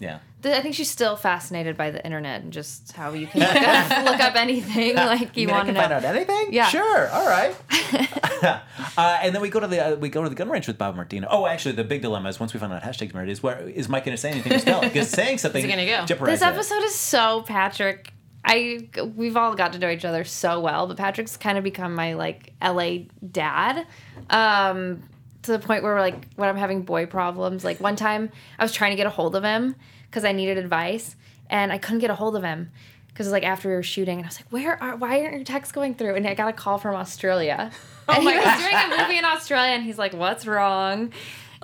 yeah I think she's still fascinated by the internet and just how you can look up, look up anything like you mean, want to can find know. out anything Yeah. sure all right uh, and then we go to the uh, we go to the gun range with Bob Martino oh actually the big dilemma is once we find out hashtags married is where is Mike going to say anything to Stella because saying something he gonna go? This episode is so Patrick. I we've all got to know each other so well, but Patrick's kind of become my like LA dad. Um to the point where like when I'm having boy problems, like one time I was trying to get a hold of him cuz I needed advice and I couldn't get a hold of him cuz it was like after we were shooting and I was like, "Where are why aren't your texts going through?" And I got a call from Australia. oh and he was doing a movie in Australia and he's like, "What's wrong?"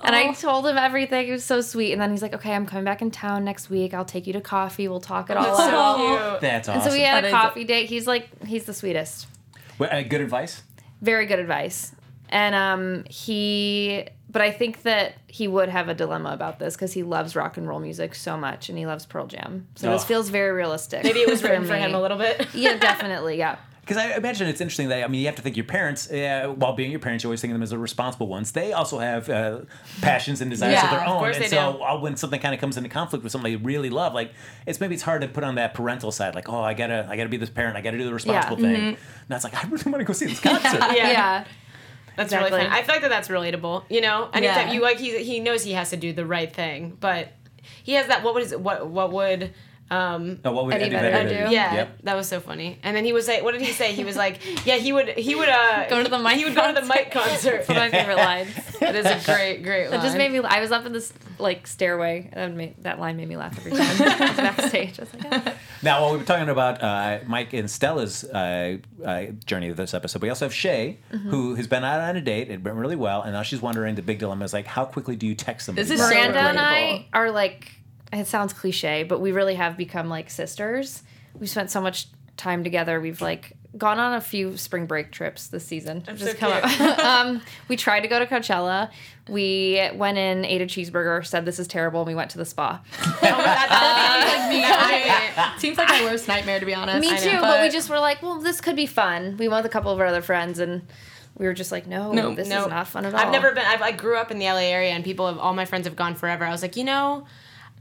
And I told him everything. It was so sweet. And then he's like, "Okay, I'm coming back in town next week. I'll take you to coffee. We'll talk it all That's out." so cute. that's awesome And so we had That a is- coffee date. He's like, he's the sweetest. Well, uh, good advice Very good advice. And um, he, but I think that he would have a dilemma about this because he loves rock and roll music so much, and he loves Pearl Jam. So this Oh. feels very realistic. Maybe it was written for me. him a little bit. Yeah, definitely. Yeah. Because I imagine it's interesting that I mean you have to think your parents, uh, while being your parents, you always think of them as the responsible ones. They also have uh, passions and desires of Yeah, their of own, course and they so do. uh, when something kind of comes into conflict with somebody they really love, like it's maybe it's hard to put on that parental side, like oh I gotta I gotta be this parent, I gotta do the responsible Yeah. thing. And it's like I really want to go see this concert. Yeah. Yeah. That's Exactly. really funny. I feel like that that's relatable. You know, anytime Yeah. you like, he he knows he has to do the right thing, but he has that. What would what what would um Oh, what would Eddie Eddie Vedder Vedder do? yeah, Yep. that was so funny. And then he was like, what did he say? He was like, yeah, he would he would uh Go to the Mike he would go to the Mike concert. One of my favorite lines. It is a great great line. It just made me. I was up in this like stairway, and it made, that line made me laugh every time. Backstage. I was like, "Ah." Now, while we were talking about uh, Mike and Stella's uh, uh, journey of this episode, we also have Shay, Mm-hmm. who has been out on a date. It went really well, and now she's wondering. The big dilemma is like, how quickly do you text them? This is so Miranda and I are like, it sounds cliche, but we really have become like sisters. We've spent so much time together. We've like gone on a few spring break trips this season. so Just come up. um, we tried to go to Coachella. We went in, ate a cheeseburger, said this is terrible, and we went to the spa. oh my god, that me. I, seems like my worst nightmare to be honest. Me I too, know, but, we just were like, well, this could be fun. We went with a couple of our other friends, and we were just like, no, No, this no. is not fun at all. I've never been. I've, I grew up in the LA area, and people have all my friends have gone forever. I was like, you know,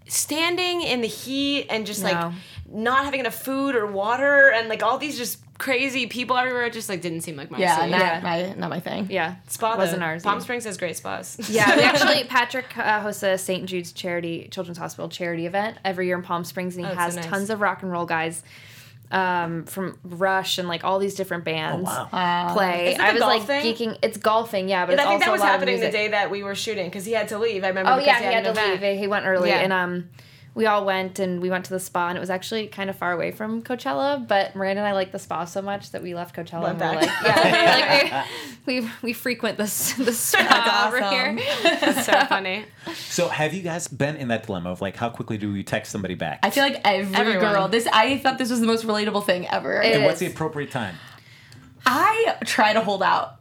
standing in the heat and just like No. not having enough food or water, and like all these just crazy people everywhere, it just like didn't seem like my yeah, scene. not Yeah. my not my thing. Yeah, Spa wasn't though. ours. Palm either. Springs has great spas. Yeah, we actually Patrick uh, hosts a St. Jude's charity Children's Hospital charity event every year in Palm Springs, and he Oh, has so nice. tons of rock and roll guys um, from Rush and like all these different bands wow. Wow. play. Is it the I was golf like thing? geeking. It's golfing, yeah, but And it's I think also that was a lot of happening the day that we were shooting because he had to leave. I remember. Oh because yeah, he had an to leave. He went early, Yeah. and um, we all went and we went to the spa, and it was actually kind of far away from Coachella. But Miranda and I liked the spa so much that we left Coachella Went and we're like, yeah, like we, we we frequent this the spa over awesome. here. That's so funny. So, have you guys been in that dilemma of like, how quickly do we text somebody back? I feel like every Everyone. girl. This I thought this was the most relatable thing ever. It and what's the appropriate time? I try to hold out.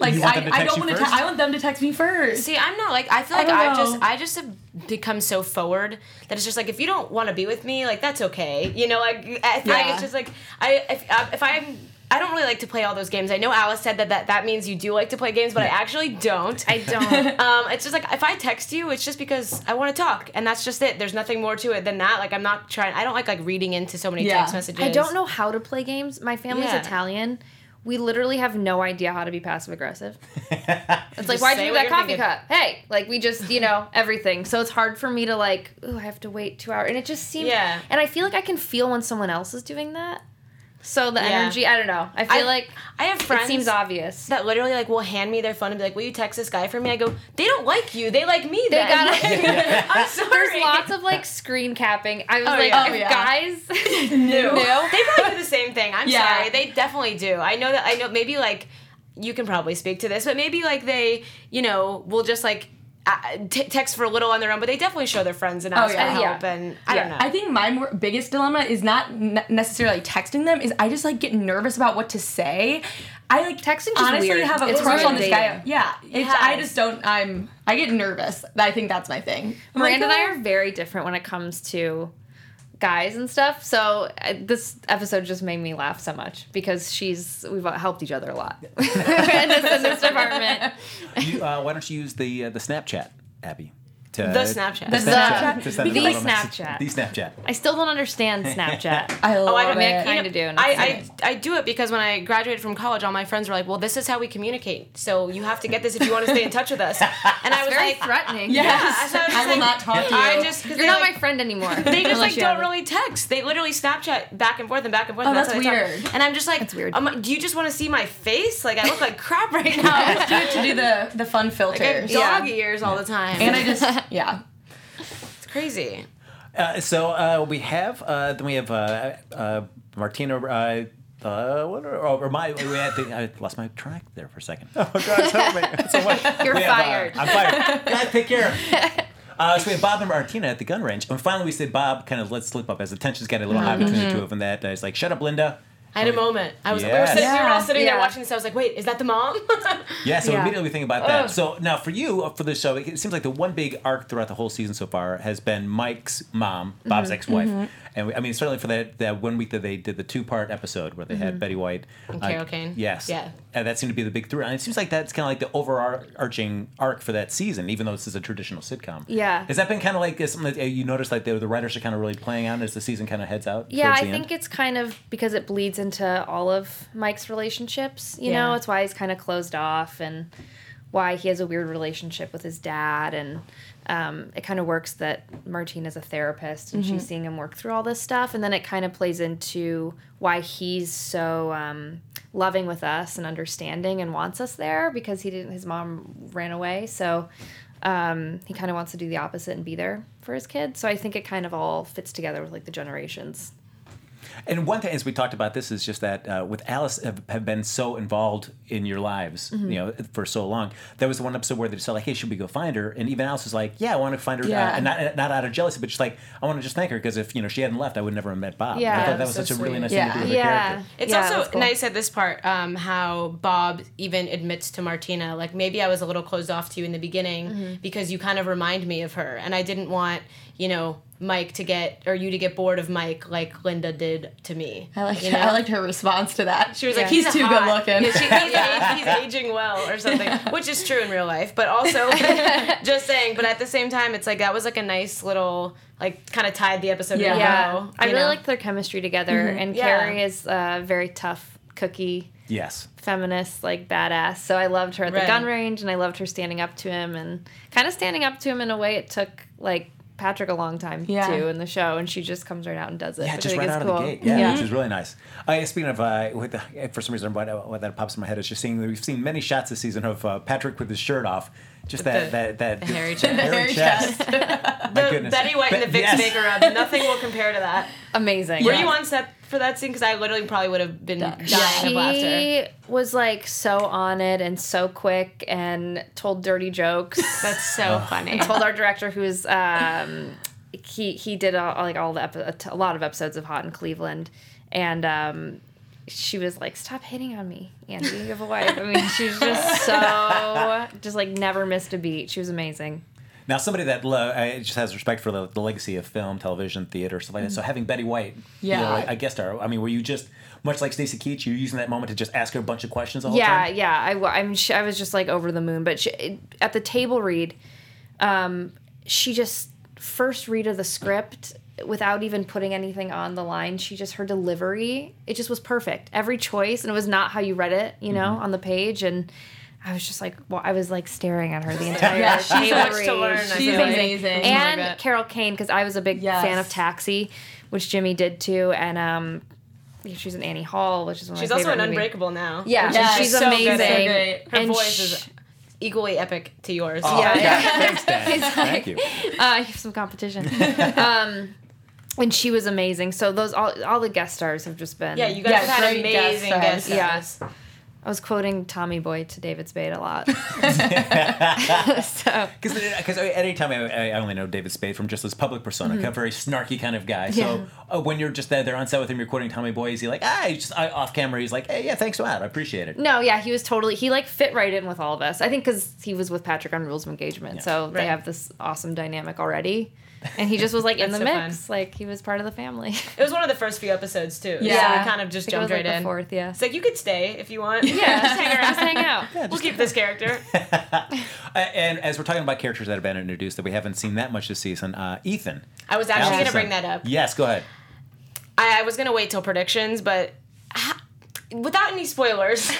Like I, I don't want to. first? I want them to text me first. See, I'm not like I feel like don't I've just I just have become so forward that it's just like if you don't want to be with me, like that's okay. You know, like I feel like it's just like I if, uh, if I'm I don't really like to play all those games. I know Alice said that that, that means you do like to play games, but I actually don't. I don't. um, it's just like if I text you, it's just because I want to talk, and that's just it. There's nothing more to it than that. Like I'm not trying. I don't like like reading into so many Yeah. text messages. I don't know how to play games. My family's Yeah. Italian. We literally have no idea how to be passive aggressive. It's like, why'd you what leave that coffee thinking. cup? Hey, like we just, you know, everything. So it's hard for me to like, ooh, I have to wait two hours, and it just seems. Yeah. And I feel like I can feel when someone else is doing that. So the Yeah. energy, I don't know. I feel I- like I have friends it seems obvious. that literally like will hand me their phone and be like, "Will you text this guy for me?" I go, "They don't like you. They like me." They then. gotta- I'm sorry. There's lots of like screen capping. I was Oh, like, yeah. if Oh, yeah. guys New. knew. they probably do the same thing. I'm Yeah. sorry. They definitely do. I know that. I know maybe like you can probably speak to this, but maybe like they, you know, will just like uh, t- text for a little on their own, but they definitely show their friends and ask yeah. for Yeah. help. And I Yeah. don't know. I think my more, biggest dilemma is not ne- necessarily texting them. Is I just like get nervous about what to say. I like Texting just honestly weird. have a It's crush on this guy. Yeah, it's, I just don't. I'm. I get nervous. I think that's my thing. Miranda like, and I "Oh." are very different when it comes to guys and stuff. So uh, this episode just made me laugh so much because she's we've helped each other a lot in, this, in this department. You, uh, why don't you use the uh, the Snapchat, Abby? To, The Snapchat. The The Snapchat? to send The a little message. Snapchat. The Snapchat. I still don't understand Snapchat. Oh, I love Oh, I don't it. mean, I You kinda know, do, I, I, I do it because when I graduated from college, all my friends were like, "Well, this is how we communicate. So you have to get this if you want to stay in touch with us." And I was Very like, threatening. Yes. Yeah, so I was I will like- not talk to you. I just because You're not my friend anymore. They just like don't really text. They literally Snapchat back and forth and back and forth. Oh, and that's how they talk. weird. And I'm just like, That's weird. I'm like, do you just want to see my face? Like I look like crap right I now. just do it to do the the fun I get filters. dog Yeah. ears all the time. And I just yeah. it's crazy. Uh, so uh, we have uh, then we have uh, uh, Martina. Uh, uh, what are, oh, or my, we had the, I lost my track there for a second. Oh God, help me! So what? You're We have, uh, fired. I'm fired. God, take care. Uh, so we have Bob and Martina at the gun range, and finally we said Bob kind of let slip up as the tensions got a little high between the two of them. That uh, he's like, "Shut up, Linda." I had a moment. I was we were Yes. sitting, we were all Yeah. sitting there Yeah. watching this. I was like, wait, is that the mom? Yeah, so Yeah. immediately we think about that. So now for you, uh, for the show, it seems like the one big arc throughout the whole season so far has been Mike's mom, Bob's Mm-hmm. ex-wife, and we, I mean certainly for that that one week that they did the two-part episode where they Mm-hmm. had Betty White And uh, Carol Kane. Yes. Yeah. And that seemed to be the big through, and it seems like that's kind of like the overarching arc for that season, even though this is a traditional sitcom. Yeah. Has that been kind of like uh, something that uh, you noticed like the, the writers are kind of really playing on as the season kind of heads out? Yeah, I think end? it's kind of because it bleeds into all of Mike's relationships. You know, it's why he's kind of closed off and why he has a weird relationship with his dad. And um, it kind of works that Martine is a therapist and she's seeing him work through all this stuff. And then it kind of plays into why he's so um, loving with us and understanding and wants us there because he didn't, his mom ran away. So um, he kind of wants to do the opposite and be there for his kids. So I think it kind of all fits together with like the generations. And one thing, as we talked about this, is just that uh, with Alice have, have been so involved in your lives, Mm-hmm. you know, for so long. There was the one episode where they said like, "Hey, should we go find her?" And even Alice was like, "Yeah, I want to find her, Yeah. uh, and not not out of jealousy, but just like I want to just thank her because if you know she hadn't left, I would never have met Bob." Yeah, I thought that was so such a really nice Yeah. thing to do with her Yeah. character. It's Yeah, also cool. nice at this part um, how Bob even admits to Martina, like maybe I was a little closed off to you in the beginning Mm-hmm. because you kind of remind me of her, and I didn't want you know Mike to get or you to get bored of Mike like Linda did to me. I liked you know? I liked her response to that. She was like, he's he's too hot. good looking. Yeah, she- he's, ag- he's aging well, or something, which is true in real life. But also, just saying. But at the same time, it's like that was like a nice little, like, kind of tied the episode. Yeah. in Yeah, bow, I really know? like their chemistry together, mm-hmm. and Yeah. Carrie is a very tough cookie Yes. feminist, like badass. So I loved her at the gun range, and I loved her standing up to him, and kind of standing up to him in a way it took like Patrick a long time Yeah. too in the show, and she just comes right out and does it. Yeah, which just I right out is of cool. the gate. Yeah, which is really nice. Uh, speaking of, uh, with the, for some reason, what, what that pops in my head is just seeing we've seen many shots this season of uh, Patrick with his shirt off. Just that, the- that that the hairy chest. hairy Hairy chest. the goodness. Betty White and the Be- Vicks yes. Vapor Rub. Nothing will compare to that. amazing. Were Yeah. you on set for that scene? Because I literally probably would have been dying of laughter. She was like so on it and so quick and told dirty jokes. That's so funny. told our director who's um he he did all, like all the epi- a t- a lot of episodes of Hot in Cleveland and um she was like stop hitting on me Andy you have a wife I mean she was just so just like never missed a beat she was amazing Now, somebody that lo- uh, just has respect for the, the legacy of film, television, theater, stuff like that. So having Betty White, you Yeah. know, like, a guest star. I mean, were you just much like Stacy Keach? You were using that moment to just ask her a bunch of questions the whole yeah time. yeah I, wa- I'm sh- I was just like over the moon but she, at the table read um she just first read of the script without even putting anything on the line she just her delivery it just was perfect every choice and it was not how you read it you know Mm-hmm. on the page and I was just like, well, I was like staring at her the entire Yeah, she's so much to learn, She's like. amazing. And Oh my Carol Kane, because I was a big Yes. fan of Taxi, which Jimmy did too, and um, she's in Annie Hall, which is one of She's my also favorite in movies. Unbreakable now. Yeah, which Yeah, is she's so good. amazing. So great. Her And voice sh- is equally epic to yours. Oh, Yeah, yeah. Thanks, Dan. Thank you. uh, you have some competition. um, and she was amazing. So those all all the guest stars have just been. Yeah, you guys Yeah, have had great guest amazing stars. guest Yeah. stars. I was quoting Tommy Boy to David Spade a lot. so Because anytime I, I only know David Spade from just his public persona, a very snarky kind of guy. So Mm-hmm. Uh, when you're just there, there on set with him, you're quoting Tommy Boy. Is he like, ah, he's just I, off camera? He's like, hey, yeah, thanks a lot, I appreciate it. no, yeah, he was totally he like fit right in with all of us. I think because he was with Patrick on Rules of Engagement, so Right. they have this awesome dynamic already. And he just was like in the so mix, like he was part of the family. It was one of the first few episodes too. Yeah. So we kind of just I think it was, jumped like, right the in. Fourth, yeah. It's like you could stay if you want. Yeah, just hang, just hang out. we'll keep this character. And as we're talking about characters that have been introduced that we haven't seen that much this season, uh, Ethan. I was actually gonna bring that up. Yes, go ahead. I, I was gonna wait till predictions, but ha- without any spoilers,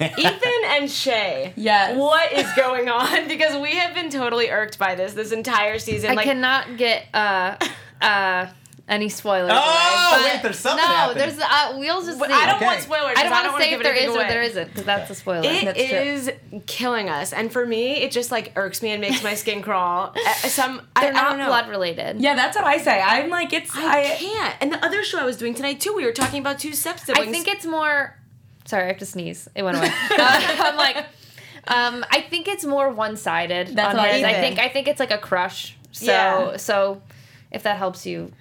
Ethan and Shay. Yes. What is going on? Because we have been totally irked by this this entire season. I like, cannot get uh uh any spoilers. Oh, away, wait, there's something No, happening. there's uh, we'll just see. I don't Okay. want spoilers. I don't 'cause want to say if there is anything is or there isn't because that's a spoiler. It that's true. is killing us, and for me, it just like irks me and makes my skin crawl. Uh, Some I, They're I not don't know. blood related. Yeah, that's what I say. I'm like, it's I, I, can't. And the other show I was doing tonight too, we were talking about two step siblings. I think it's more. Sorry, I have to sneeze. It went away. Uh, I'm like, um, I think it's more one sided. That's on I his. I think. think I think it's like a crush. So Yeah. so, if that helps you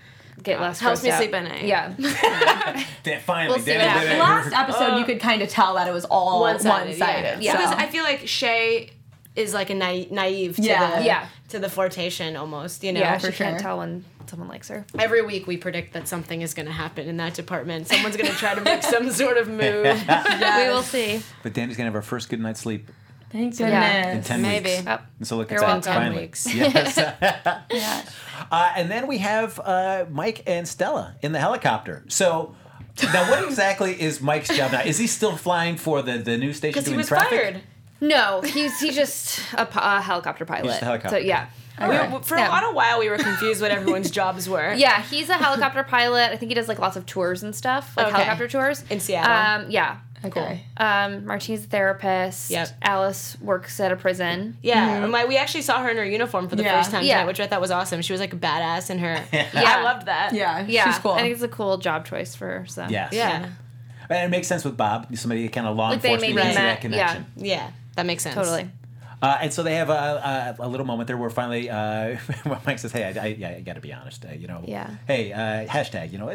get less helps me out. sleep at night. Yeah. Dan, finally, We'll see Dan what did last episode you could kind of tell that it was all one-sided. one-sided. Yeah, so. because I feel like Shay is like a naive, naive to Yeah. the Yeah. To the flirtation almost. You know, yeah, for she can't tell when someone likes her. every week we predict that something is going to happen in that department. Someone's going to try to make some sort of move. Yes. We will see. But Danny's gonna have her first good night's sleep Thank goodness. Yeah. in ten Maybe. weeks. Oh, And so look You're at that finally. Weeks. Yes. Yeah. Uh, and then we have uh, Mike and Stella in the helicopter. So now, what exactly is Mike's job now? Is he still flying for the, the news station Because he was traffic? fired. No, he's he's just a, a helicopter pilot. just a helicopter. So yeah. Okay. We- for Yeah. a lot of while, we were confused what everyone's jobs were. Yeah, he's a helicopter pilot. I think he does like lots of tours and stuff, like Okay. helicopter tours In Seattle. Um, yeah. Okay. Um, Martine's a therapist. Yep. Alice works at a prison. Yeah, and my, we actually saw her in her uniform for the Yeah. first time Yeah. tonight, which I thought was awesome. She was like a badass in her. Yeah. I loved that. Yeah. Yeah, She's cool. I think it's a cool job choice for her. So Yes. Yeah. And it makes sense with Bob, somebody kind of law Like they enforcement. maybe you can that connection. Yeah, that makes sense. totally. Uh, and so they have a, a, a little moment there where finally uh, Mike says, "Hey, I, I, yeah, I got to be honest. Uh, you know, Yeah. Hey, uh, hashtag. You know,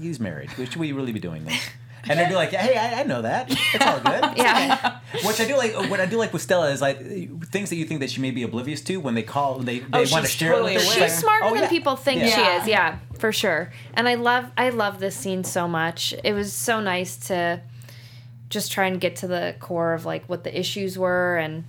he's married. Should we really be doing this?" And they'd be like, "Hey, I, I know that. It's all good." Yeah. Which I do like. What I do like with Stella is like things that you think that she may be oblivious to when they call, they, they Oh, want to share totally it with her. aware. She's It's smarter oh, than yeah. people think Yeah. she is. Yeah, for sure. And I love I love this scene so much. It was so nice to just try and get to the core of like what the issues were and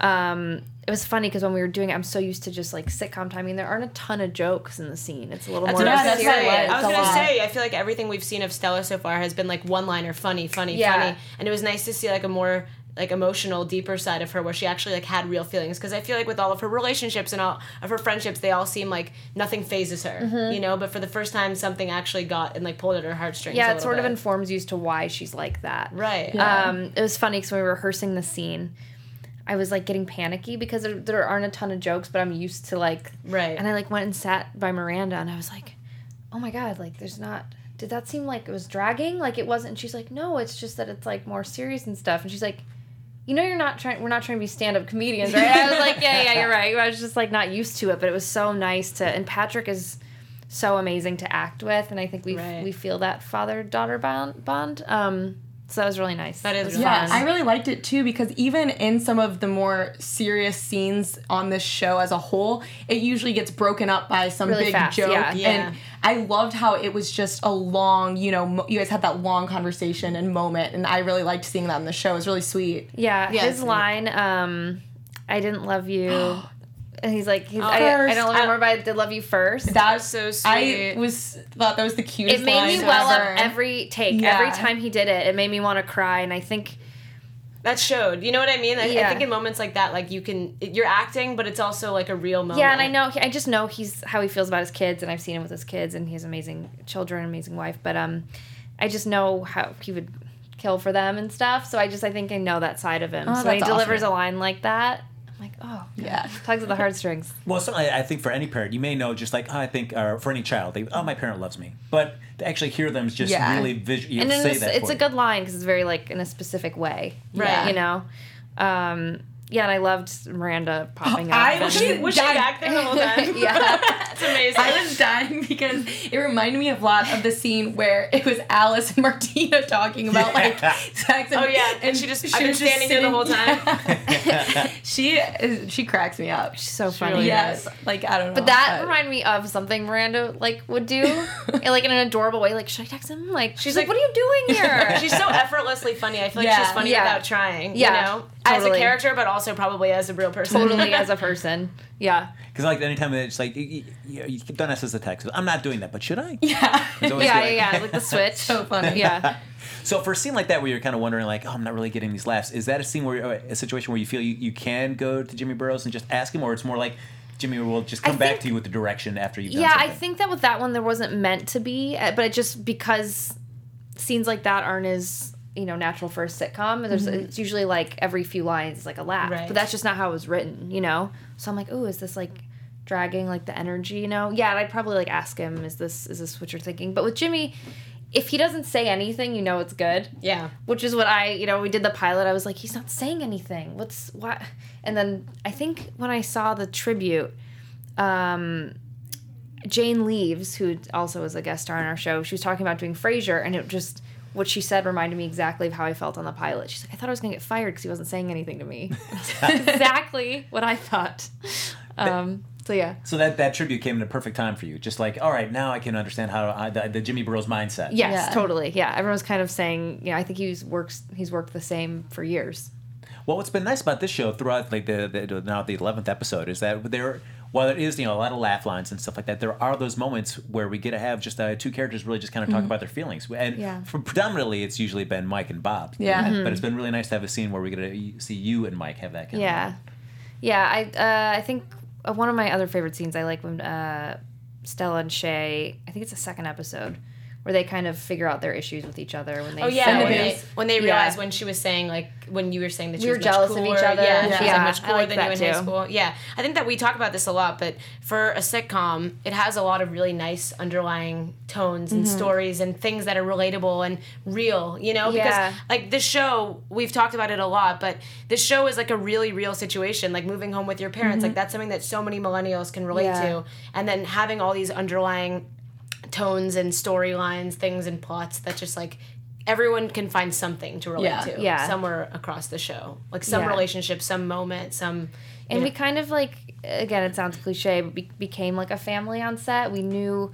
um it was funny because when we were doing it, I'm so used to just like sitcom timing. There aren't a ton of jokes in the scene. It's a little That's more what I was gonna say. I was gonna say. I feel like everything we've seen of Stella so far has been like one liner, funny, funny, Yeah. funny, and it was nice to see like a more like emotional, deeper side of her where she actually like had real feelings. Because I feel like with all of her relationships and all of her friendships, they all seem like nothing fazes her, Mm-hmm. you know. But for the first time, something actually got and like pulled at her heartstrings. yeah, a it little sort of informs you as to why she's like that. right. Yeah. Um, it was funny because when we were rehearsing the scene, I was like getting panicky because there, there aren't a ton of jokes, but I'm used to like Right. And I like went and sat by Miranda, and I was like, "Oh my god, like there's not." Did that seem like it was dragging? Like it wasn't. And she's like, "No, it's just that it's like more serious and stuff." And she's like, "You know, you're not trying. We're not trying to be stand-up comedians, right?" I was like, "Yeah, yeah, you're right." I was just like not used to it, but it was so nice to. And Patrick is so amazing to act with, and I think we Right. we feel that father-daughter bond. bond. Um, so that was really nice. That is It was really Yeah, fun. I really liked it too because even in some of the more serious scenes on this show as a whole, it usually gets broken up by some Really big fast, joke. yeah. Yeah. And I loved how it was just a long, you know, mo- you guys had that long conversation and moment, and I really liked seeing that in the show. It was really sweet. Yeah, Yes. his line, um, I didn't love you. and he's like, he's, I, I, don't love you more, but I did love you first. That was so I was thought that was the cutest it made me line well ever. up every take. Yeah. Every time he did it, it made me want to cry. And I think, that showed. You know what I mean? I, I think in moments like that, like you can, you're acting, but it's also like a real moment. yeah, and I know, I just know he's how he feels about his kids, and I've seen him with his kids, and he has amazing children, amazing wife. But um, I just know how he would kill for them and stuff. So I just I think I know that side of him. Oh, so when he that's delivers a line like that, I'm like, oh Yeah. tugs at the heartstrings. Well, certainly, I think for any parent, you may know just like oh, I think, or for any child, they, oh, my parent loves me. But to actually hear them just Yeah. really vis- you and then say it's, that. it's a you. good line because it's very like in a specific way, Right. You know, um, yeah. And I loved Miranda popping up. I and- was She, was she Dying. back there the whole time? yeah. That's amazing. I was dying because it reminded me a lot of the scene where it was Alice and Martina talking about like sex. And, Oh, yeah, and she just- I've been was standing there the whole time. Yeah. she is, she cracks me up. She's so funny. really yes, like I don't know. But that reminded me of something Miranda like would do, and, like in an adorable way. Like, should I text him? Like, she's, like, like- "What are you doing here?" She's so effortlessly funny. I feel like Yeah. she's funny Yeah. without trying. Yeah, You know? As a character, but also probably as a real person. totally as a person. Yeah, Because like anytime it's like you, you, you don't ask us a text. I'm not doing that, but should I? yeah, yeah, like- yeah, yeah. Like the switch. so funny. yeah. So for a scene like that where you're kind of wondering like, oh, I'm not really getting these laughs, is that a scene where uh, a situation where you feel you, you can go to Jimmy Burrows and just ask him, or it's more like Jimmy will just come I back to you with the direction after you've done Yeah, I think that with that one there wasn't meant to be, uh, but it just because scenes like that aren't as you know natural for a sitcom. There's it's usually like every few lines is like a laugh, Right. but that's just not how it was written, you know. So I'm like, oh, is this like dragging like the energy, you know? Yeah, and I'd probably like ask him, is this is this what you're thinking? But with Jimmy. If he doesn't say anything, you know it's good. Yeah. Which is what I, you know, we did the pilot. I was like, he's not saying anything. What's what? And then I think when I saw the tribute, um, Jane Leeves, who also was a guest star on our show, she was talking about doing Frasier, and it just what she said reminded me exactly of how I felt on the pilot. She's like, I thought I was gonna get fired because he wasn't saying anything to me. exactly what I thought. Um, so yeah, So that, that tribute came in a perfect time for you. Just like, all right, now I can understand how I, the, the Jimmy Burrows mindset. yes, Yeah. totally. Yeah, everyone's kind of saying, you know, I think he's works he's worked the same for years. Well, what's been nice about this show throughout like the, the now the eleventh episode is that there, while there is you know a lot of laugh lines and stuff like that, there are those moments where we get to have just uh, two characters really just kind of talk about their feelings. And Yeah. for predominantly, it's usually been Mike and Bob. Yeah. But it's been really nice to have a scene where we get to see you and Mike have that kind of. Yeah, yeah. I uh, I think uh, one of my other favorite scenes I like when uh, Stella and Shay. I think it's the second episode where they kind of figure out their issues with each other when they. Oh yeah, when they, when they Yeah. when she was saying like when you were saying that she We was were much jealous of each cooler, other. Yeah, Yeah. she's Yeah, like much cooler like than you in high school. Yeah, I think that we talk about this a lot, but for a sitcom, it has a lot of really nice underlying tones and Mm-hmm. stories and things that are relatable and real. You know, because like this show, we've talked about it a lot, but this show is like a really real situation. Like moving home with your parents, like that's something that so many millennials can relate Mm-hmm. To, and then having all these underlying tones and storylines, things and plots that just like everyone can find something to relate Yeah. to Yeah. somewhere across the show. Like some Yeah. relationship, some moment, some and you we kind of like again it sounds cliche but we became like a family on set we knew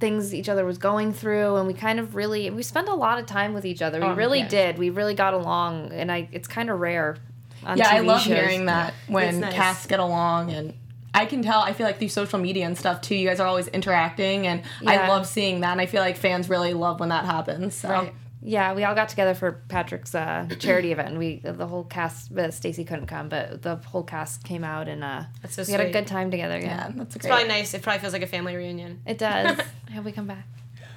things each other was going through and we kind of really we spent a lot of time with each other we Um, really yeah. did we really got along and i it's kind of rare on Yeah, I love shows. hearing that when It's nice. casts get along and I can tell I feel like through social media and stuff too, you guys are always interacting and I love seeing that and I feel like fans really love when that happens. So Right. yeah we all got together for patrick's uh, charity event and we the whole cast uh, stacy couldn't come but the whole cast came out and uh That's so we had a good time together yeah, yeah, that's great. It's great. probably nice. It probably feels like a family reunion. it does i hope we come back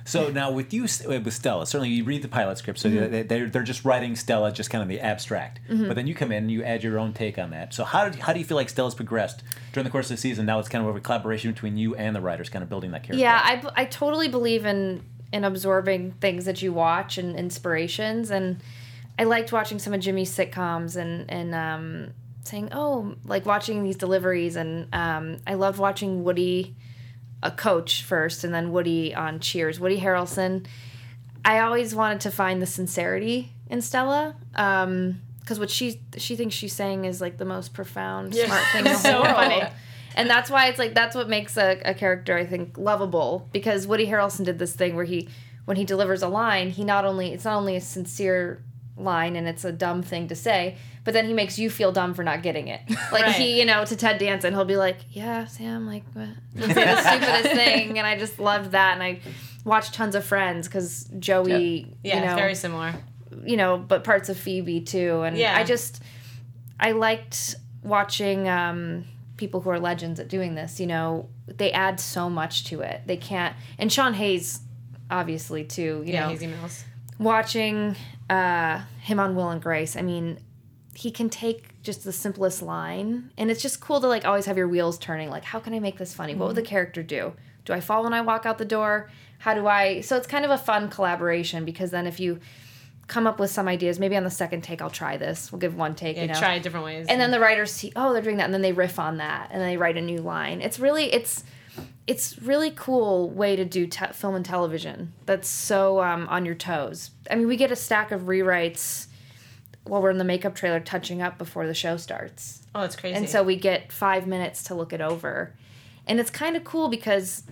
So now with you uh, with Stella, certainly you read the pilot script, so Mm-hmm. they- they're they're just writing Stella just kind of the abstract. But then you come in and you add your own take on that. So how did, how do you feel like Stella's progressed during the course of the season? Now it's kind of a collaboration between you and the writers, kind of building that character. Yeah, I, I totally believe in in absorbing things that you watch and inspirations, and I liked watching some of Jimmy's sitcoms and and um, saying, oh, like watching these deliveries, and um, I loved watching Woody, a coach first, and then Woody on Cheers, Woody Harrelson. I always wanted to find the sincerity in Stella. Um, because what she she thinks she's saying is like the most profound, Yeah. smart thing in the So whole world. funny. And that's why it's like that's what makes a, a character I think lovable because Woody Harrelson did this thing where he when he delivers a line he not only it's not only a sincere line and it's a dumb thing to say but then he makes you feel dumb for not getting it like Right. he you know to Ted Danson he'll be like yeah Sam like what? The stupidest thing and I just loved that and I watched tons of Friends because Joey Yeah, you know very similar. you know, but parts of Phoebe too. And Yeah. I just, I liked watching um, people who are legends at doing this. You know, they add so much to it. They can't, and Sean Hayes, obviously too. You Yeah, know, Hazy Mills. Watching uh, him on Will and Grace, I mean, he can take just the simplest line, and it's just cool to like always have your wheels turning. Like, how can I make this funny? What would the character do? Do I fall when I walk out the door? How do I? So it's kind of a fun collaboration because then if you come up with some ideas, maybe on the second take I'll try this. We'll give one take, Yeah, you know, try it different ways. and then the writers see, oh, they're doing that, and then they riff on that, and they write a new line. It's really, it's, it's really cool way to do te- film and television. That's so um, on your toes. I mean, we get a stack of rewrites while we're in the makeup trailer, touching up before the show starts, oh, it's crazy. and so we get five minutes to look it over, and it's kind of cool because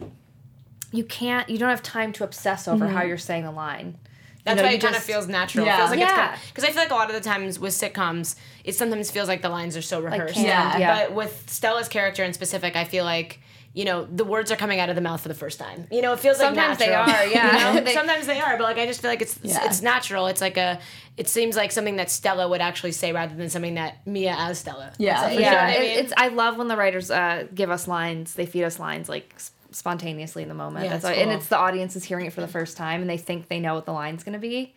you can't, you don't have time to obsess over how you're saying a line. That's know, why it kind of feels natural. Yeah. It feels like Yeah. it's because I feel like a lot of the times with sitcoms, it sometimes feels like the lines are so rehearsed. canned, Yeah. yeah. But with Stella's character in specific, I feel like you know the words are coming out of the mouth for the first time. You know, it feels Sometimes like they are, yeah. You know? They- Sometimes they are, but like I just feel like it's Yeah. it's natural. It's like a it seems like something that Stella would actually say rather than something that Mia as Stella. would Yeah, say. for You yeah, what I mean? it's. I love when the writers uh, give us lines. They feed us lines like spontaneously in the moment. Yeah, That's it's why, and it's the audience is hearing it for the first time, and they think they know what the line's going to be.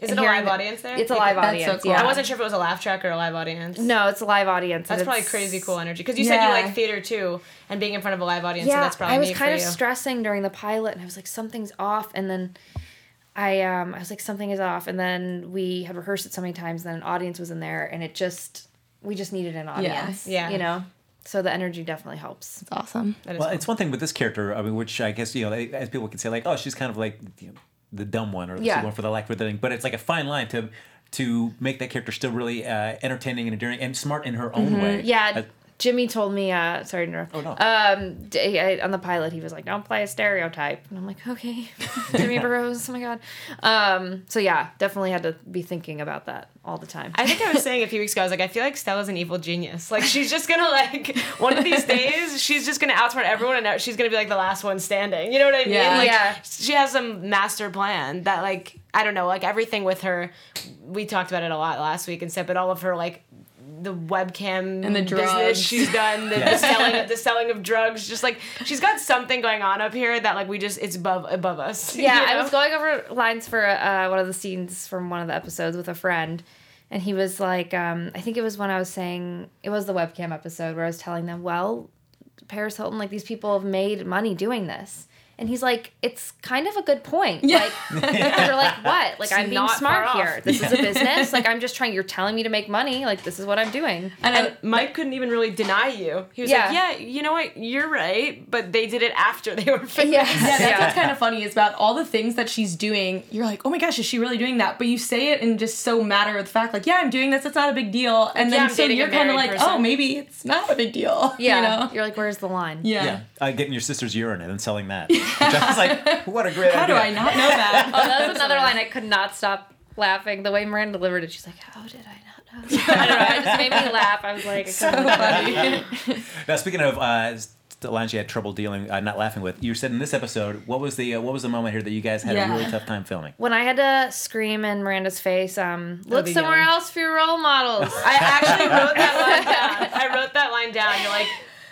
Is it a live the- audience there? It's a live That's so audience. cool. Yeah, I wasn't sure if it was a laugh track or a live audience. No, it's a live audience. That's probably crazy cool energy because you said you like theater too and being in front of a live audience. so Yeah, that's probably I was kind for of you. stressing during the pilot, and I was like, something's off, and then. I um I was like something is off, and then we had rehearsed it so many times. And then an audience was in there, and it just we just needed an audience. Yeah. you know. So the energy definitely helps. It's awesome. That is Well, cool. it's one thing with this character, I mean, which I guess you know, as people can say, like, oh, she's kind of like you know, the dumb one or the Yeah. one for the lack of the thing. But it's like a fine line to to make that character still really uh, entertaining and endearing and smart in her own way. Mm-hmm. Yeah, Uh, Jimmy told me. Uh, sorry to interrupt. Oh, no. Um, d- I- on the pilot, he was like, "Don't play a stereotype," and I'm like, "Okay." Jimmy Burrows. Oh my god. Um, so yeah, definitely had to be thinking about that all the time. I think I was saying a few weeks ago, I was like, I feel like Stella's an evil genius. Like, she's just gonna, like, one of these days, she's just gonna outsmart everyone and she's gonna be, like, the last one standing. You know what I mean? Yeah. Like, Yeah. she has some master plan that, like, I don't know, like, everything with her, we talked about it a lot last week and stuff, but all of her, like, the webcam And the business she's done, the, the selling of the selling of drugs, just like she's got something going on up here that like we just it's above above us. yeah, you I was going over lines for uh, one of the scenes from one of the episodes with a friend, and he was like, um, I think it was when I was saying it was the webcam episode where I was telling them, well, Paris Hilton, like these people have made money doing this. And he's like, it's kind of a good point. Yeah. Like, they're like, what? Like, I'm being smart here. This is a business. Like, I'm just trying. You're telling me to make money. Like, this is what I'm doing. And, And uh, Mike couldn't even really deny you. He was Yeah. like, "Yeah, you know what? You're right." But they did it after they were finished. Yeah, yeah that's what's kind of funny is about all the things that she's doing. You're like, oh my gosh, is she really doing that? But you say it in just so matter of fact, like, yeah, I'm doing this. It's not a big deal. And yeah, then I'm so you're kind of like, person. oh, maybe it's not a big deal. Yeah. You know? You're like, where's the line? Yeah. yeah, uh, getting your sister's urine and then selling that. Which I was like, what a great How do. I not know that? Oh, that was another line I could not stop laughing. The way Miranda delivered it, she's like, "How did I not know?" I don't know. It just made me laugh. I was like, I couldn't. Now, speaking of uh, the lines you had trouble dealing, uh, not laughing with, you said in this episode, what was the uh, what was the moment here that you guys had Yeah. a really tough time filming? when I had to scream in Miranda's face, um, look somewhere yelling. else for your role models. I actually wrote that line down. I wrote that line down. You're like.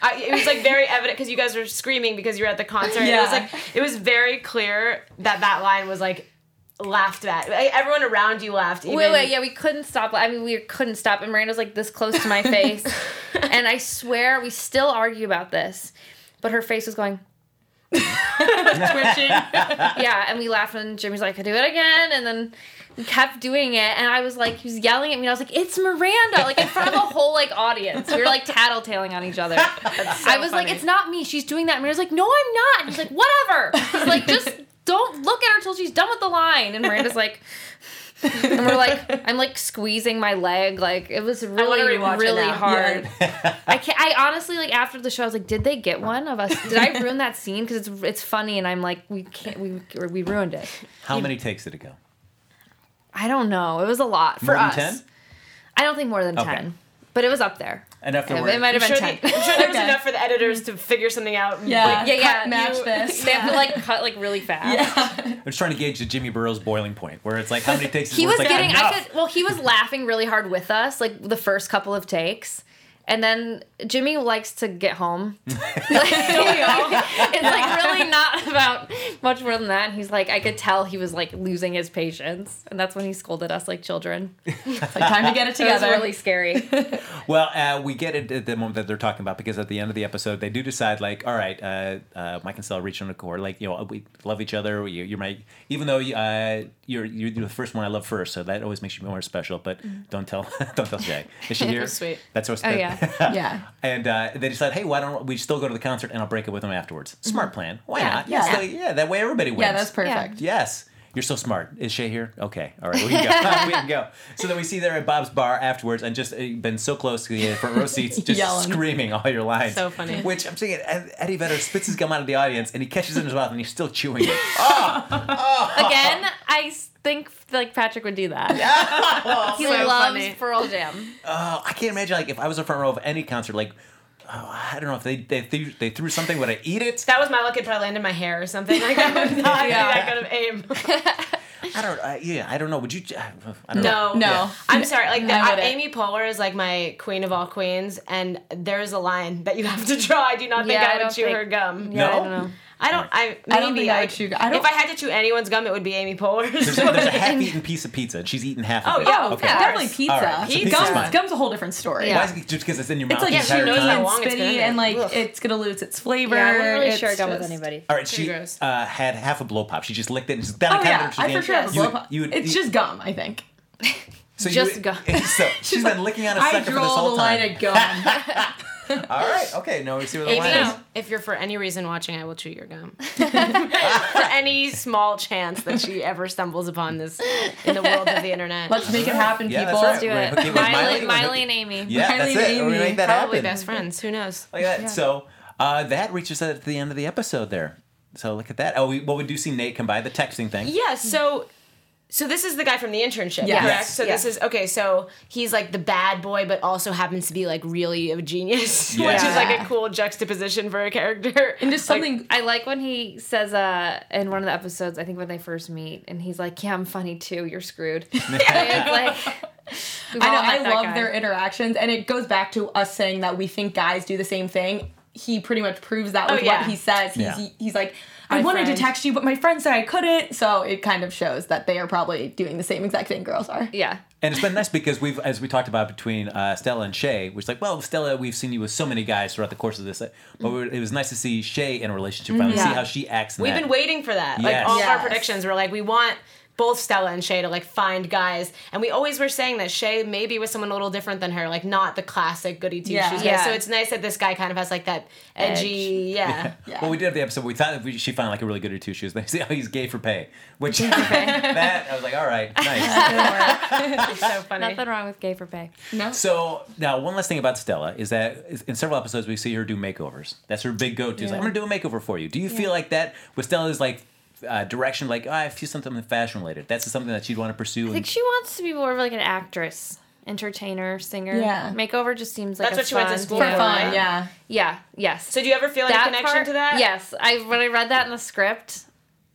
I, it was like very evident because you guys were screaming because you were at the concert. and It was like it was very clear that that line was like laughed at. Everyone around you laughed. Even, Wait, wait, yeah, we couldn't stop. I mean, we couldn't stop. And Miranda's like this close to my face, and I swear we still argue about this, but her face was going. Twitching. yeah, and we laughed, and Jimmy's like, "I do it again," and then kept doing it, and I was like, he was yelling at me, and I was like, "It's Miranda!" Like in front of a whole like audience, we were like tattletaling on each other. I was like, "It's not me. She's doing that." And Miranda's like, "No, I'm not." And he's like, "Whatever." He's like, "Just don't look at her until she's done with the line." And Miranda's like. and we're like, I'm like squeezing my leg, like it was really, really now. hard. I can't. I honestly like after the show, I was like, did they get one of us? Did I ruin that scene? Because it's it's funny, and I'm like, we can't. We we ruined it. How many takes did it go? I don't know. It was a lot for More than us. 10? I don't think more than Okay. ten, but it was up there. Enough to It, it might have been sure, ten. the- I'm sure there was Okay. enough for the editors to figure something out. Yeah. Like, yeah, yeah. Cut, match you- this. They have to like cut like really fast. Yeah. I was trying to gauge the Jimmy Burrows boiling point, where it's like how many takes. is He was like, getting. enough. I could. Well, he was laughing really hard with us, like the first couple of takes, And then Jimmy likes to get home. it's like really not about much more than that. And he's like, I could tell he was like losing his patience, and that's when he scolded us like children. It's like time to get it was together. really scary. Well, uh, we get it at the moment that they're talking about because at the end of the episode, they do decide, like, all right, uh, uh, Mike and Stella reach on a accord. Like, you know, we love each other. You, you're my, even though uh, you're you're the first one I love first, so that always makes you more special. But don't tell, don't tell Jay. Is she here? Sweet. That's what's Oh, yeah. Yeah. And uh, they decide, hey, why don't we still go to the concert and I'll break it with him afterwards? Smart plan. Why Yeah. not? Yeah. So, yeah, that way everybody wins. Yeah, that's perfect. Yes. You're so smart. Is Shay here? Okay. All right. We can go. we can go. So then we see there at Bob's bar afterwards and just uh, been so close to the front row seats, just Yelling. screaming all your lines. So funny. Which I'm saying, Eddie Vedder spits his gum out of the audience and he catches it in his mouth and he's still chewing it. Again, I think like Patrick would do that. he So loves funny. Pearl Jam. Oh, I can't imagine like if I was a front row of any concert, like oh, I don't know if they they threw, they threw something, would I eat it? That was my luck. It probably landed in my hair or something. Like I would not Yeah. be that good of aim. I don't. Uh, yeah, I don't know. Would you? I don't know. No, No. Yeah. I'm sorry. Like I that, wouldn't. Amy Poehler is like my queen of all queens, and there's a line that you have to draw. I do not think Yeah, I I would chew think- her gum. Yeah, I No? Don't know. I don't. I maybe I don't think I would chew. I don't- if I had to chew anyone's gum, it would be Amy Poehler's. There's a, there's a half-eaten piece of pizza. and She's eaten half of Oh, it. yeah, Oh, okay. yeah, definitely Ours. pizza. All right, so Pizza's Gum's, fine. gum's a whole different story. Yeah. Why is it just because it's in your mouth It's like the Yeah, she entire knows time? how and long it's been spitty in and there. like Ugh. it's gonna lose its flavor. Yeah, I wouldn't really It's share gum with just- anybody. All right, Pretty she gross. uh, had half a blow pop. She just licked it and just down Oh the counter. yeah, she I began- for sure have a blow pop. It's just gum, I think. so you just gum. So she's been licking on a I sucker for draw this the whole line time. at gum. All right, okay. Now we see where the Amy, line is. if you're for any reason watching, I will chew your gum. for any small chance that she ever stumbles upon this in the world of the internet. Let's make it happen, Yeah, people. that's Do right. it. We're gonna hook you with Miley, Miley. Miley and Amy. Yeah, Miley that's and it. We're gonna Amy. make that Probably happen. best friends. Who knows? Like that. So uh, that reaches us at the end of the episode there. So look at that. Oh, we, well, we do see Nate come by the texting thing. Yeah, so so this is the guy from the internship, Yes. correct? Yes. So this is okay, so he's like the bad boy but also happens to be like really a genius, which is like a cool juxtaposition for a character. And just Like, something I like when he says uh in one of the episodes, I think when they first meet, and he's like, "Yeah, I'm funny too. You're screwed." like I know I love guy. their interactions, and it goes back to us saying that we think guys do the same thing. He pretty much proves that with Oh, yeah. what he says. He's Yeah. he- he's like, I wanted friend. to text you, but my friend said I couldn't. So it kind of shows that they are probably doing the same exact thing girls are. Yeah. And it's been nice because we've, as we talked about between uh, Stella and Shay, which like, well, Stella, we've seen you with so many guys throughout the course of this, but we it was nice to see Shay in a relationship finally, see how she acts. In We've that. been waiting for that. Like Yes. all of our predictions were like we want both Stella and Shay to like find guys, and we always were saying that Shay maybe was someone a little different than her, like not the classic goody two Yeah. shoes. guy. Yeah. So it's nice that this guy kind of has like that edgy, yeah. Yeah. Well, we did have the episode. We thought we, she found like a really good or two shoes. They say, oh, he's gay for pay, which that I was like, all right, nice. It's so funny. Nothing wrong with gay for pay. No. so now, one last thing about Stella is that in several episodes we see her do makeovers. That's her big go-to. Is like, I'm gonna do a makeover for you. Do you feel like that with Stella's like uh, direction? Like, oh, I feel something fashion related. That's something that she'd want to pursue. I think she wants to be more of like an actress, entertainer, singer. Yeah. Makeover just seems like That's a what she went to fun- school For fun, yeah. Yeah. Yes. so do you ever feel any connection part- to that? Yes. I when I read that in the script,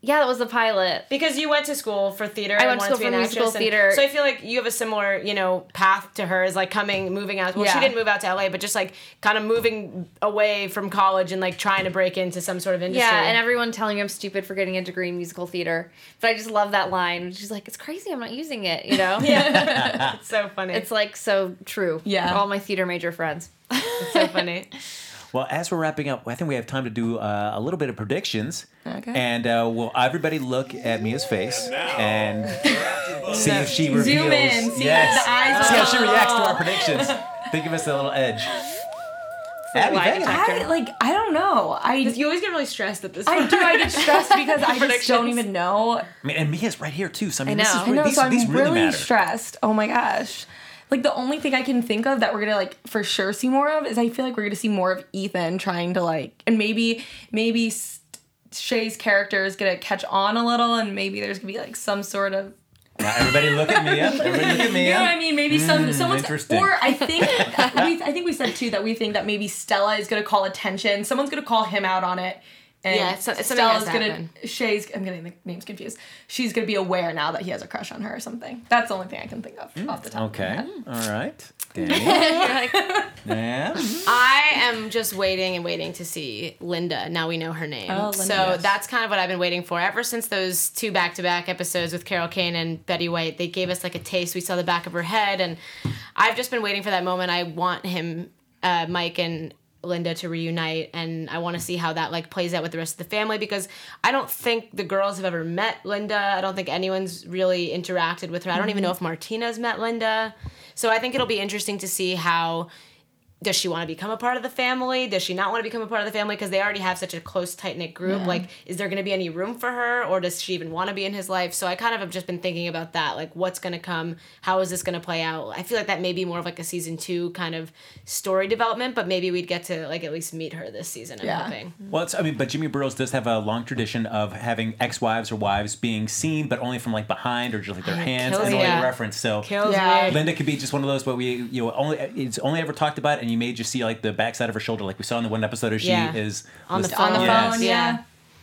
yeah, that was the pilot. Because you went to school for theater. I and went to school be for musical theater. So I feel like you have a similar, you know, path to her as like coming, moving out. Well, she didn't move out to LA, but just like kind of moving away from college and like trying to break into some sort of industry. Yeah, and everyone telling me I'm stupid for getting a degree in musical theater. But I just love that line. She's like, "It's crazy, I'm not using it." You know? yeah, it's so funny. It's like so true. Yeah. All my theater major friends. It's so funny. Well, as we're wrapping up, I think we have time to do uh, a little bit of predictions. Okay. And uh, will everybody look at Mia's face and see if she reveals? Zoom in, see yes. the eyes See how she reacts to our predictions. Think of us a little edge. Abby, lie thank you. detector. I like I don't know. I You always get really stressed at this. I point. do. I get stressed because I just don't even know. I mean, and Mia's right here too. So I mean, I this know. is I I know, these, so I'm really, really stressed. Oh my gosh. Like the only thing I can think of that we're gonna like for sure see more of is I feel like we're gonna see more of Ethan trying to like and maybe maybe Shay's character is gonna catch on a little and maybe there's gonna be like some sort of Now, everybody look at Mia. Everybody look at Mia. you know what I mean maybe some hmm, someone's interesting. or I think we I think we said too that we think that maybe Stella is gonna call attention someone's gonna call him out on it And Yeah, it's- it's something has Stella's gonna happen. Shay's I'm getting the names confused. She's gonna be aware now that he has a crush on her or something. That's the only thing I can think of off the top. Okay. Of my head. All right. Danny. yeah. I am just waiting and waiting to see Linda. Now we know her name. Oh, Linda, so yes. that's kind of what I've been waiting for ever since those two back to back episodes with Carol Kane and Betty White. They gave us like a taste. We saw the back of her head, and I've just been waiting for that moment. I want him, uh, Mike, and Linda to reunite, and I want to see how that like plays out with the rest of the family because I don't think the girls have ever met Linda. I don't think anyone's really interacted with her. I don't even mm-hmm. know if Martina's met Linda. So I think it'll be interesting to see how does she want to become a part of the family? Does she not want to become a part of the family because they already have such a close, tight knit group? Like, is there going to be any room for her, or does she even want to be in his life? So I kind of have just been thinking about that. Like, what's going to come? How is this going to play out? I feel like that may be more of like a season two kind of story development, but maybe we'd get to like at least meet her this season. I'm Yeah. hoping. Well, it's, I mean, but Jimmy Burrows does have a long tradition of having ex-wives or wives being seen, but only from like behind or just like their ah, hands kills and me. only Yeah. reference. So Kills Yeah. me. Linda could be just one of those, but we you know only it's only ever talked about, and you may just see like the backside of her shoulder, like we saw in the one episode. Of she Yeah. is On the was- On the Yes. phone, Yeah. yeah.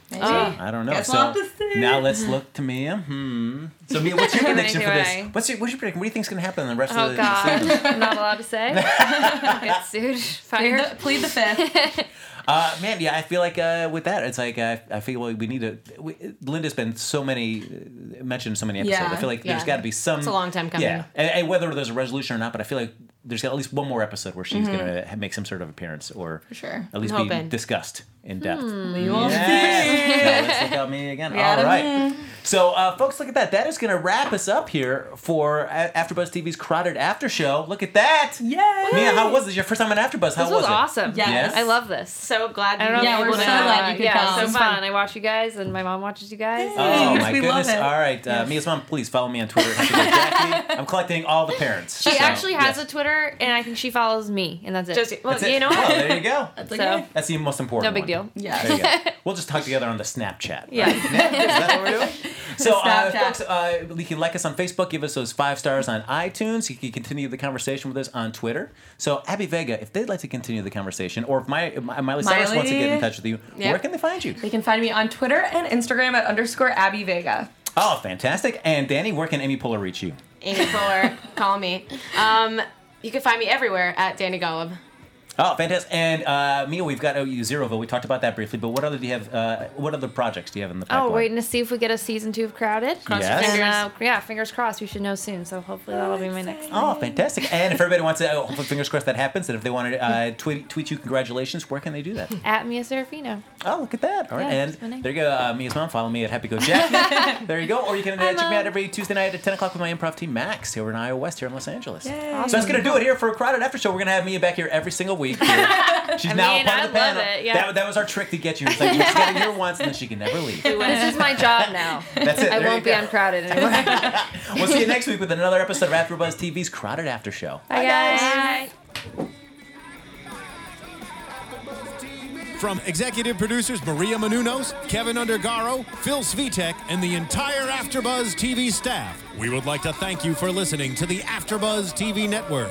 Maybe. I don't know. Guess so we'll have to see. now let's look to Mia. Hmm. So Mia, what's your prediction for this? What's your what's your prediction? What do you think's gonna happen in the rest Oh of the season? God, I'm not allowed to say. Get sued, Plead fired. the, plead the fifth. Uh, man, yeah, I feel like uh, with that, it's like uh, I feel like we need to. We, Linda's been so many uh, mentioned so many episodes. Yeah. I feel like there's got to be some. It's a long time coming. Yeah, and, and whether there's a resolution or not, but I feel like there's got at least one more episode where she's Mm-hmm. gonna make some sort of appearance or For sure. at least I'm be hoping. discussed in depth. We will Yeah. Now let's look at me again. Yeah, All right. So, uh, folks, look at that. That is going to wrap us up here for A- AfterBuzz TV's Crowded After Show. Look at that. Yay! Mia, how was this? Your first time on AfterBuzz? How This was it? awesome. Yes. I love this. So glad. I don't. Yeah, we're so glad you could yeah, come. it's It's so fun. fun. I watch you guys, and my mom watches you guys. Oh my we love goodness! it. All right, uh, Mia's mom, please follow me on Twitter. Jackie. I'm collecting all the parents. She So, actually has yes. a Twitter, and I think she follows me, and that's it. Just well, That's it. you know Oh, what? there you go. That's So- That's the most important. no big one. Deal. Yeah. There you go. We'll just talk together on the Snapchat. Yeah. right? Is that what we're doing? So, uh, folks, uh, you can like us on Facebook, give us those five stars on iTunes. You can continue the conversation with us on Twitter. So, Abby Vega, if they'd like to continue the conversation, or if my, my Miley Cyrus wants to get in touch with you, Yeah. where can they find you? They can find me on Twitter and Instagram at underscore Abby Vega. Oh, fantastic! And Danny, where can Amy Poehler reach you? Amy Fuller, call me. Um, you can find me everywhere at Danny Golub. Oh, fantastic! And uh, Mia, we've got OU Zeroville. We talked about that briefly, but what other do you have? Uh, what other projects do you have in the pipeline? Oh, waiting to see if we get a season two of Crowded. Cross Yes. And, uh, yeah, fingers crossed. We should know soon. So hopefully that'll be my next. Oh, fantastic! And if everybody wants to, uh, hopefully, fingers crossed that happens. And if they want to uh, tweet, tweet you congratulations, where can they do that? At Mia Serafino. Oh, look at that! All right, Yeah, and there you go. Uh, Mia's mom. Follow me at Happy Go Jack. there you go. Or you can uh, check me out every Tuesday night at ten o'clock with my improv team Max here in Iowa West here in Los Angeles. Yay. So that's gonna do it here for a crowded after show. We're gonna have Mia back here every single week. Here. She's I now mean, part I of the love panel. it, yeah. That, that was our trick to get you. It's like you just gotta hear once and then she can never leave. This is my job now. That's it. I There won't be go. uncrowded anymore. We'll see you next week with another episode of AfterBuzz TV's Crowded After Show. Bye, guys. From executive producers Maria Menounos, Kevin Undergaro, Phil Svitek, and the entire AfterBuzz TV staff, we would like to thank you for listening to the AfterBuzz TV network.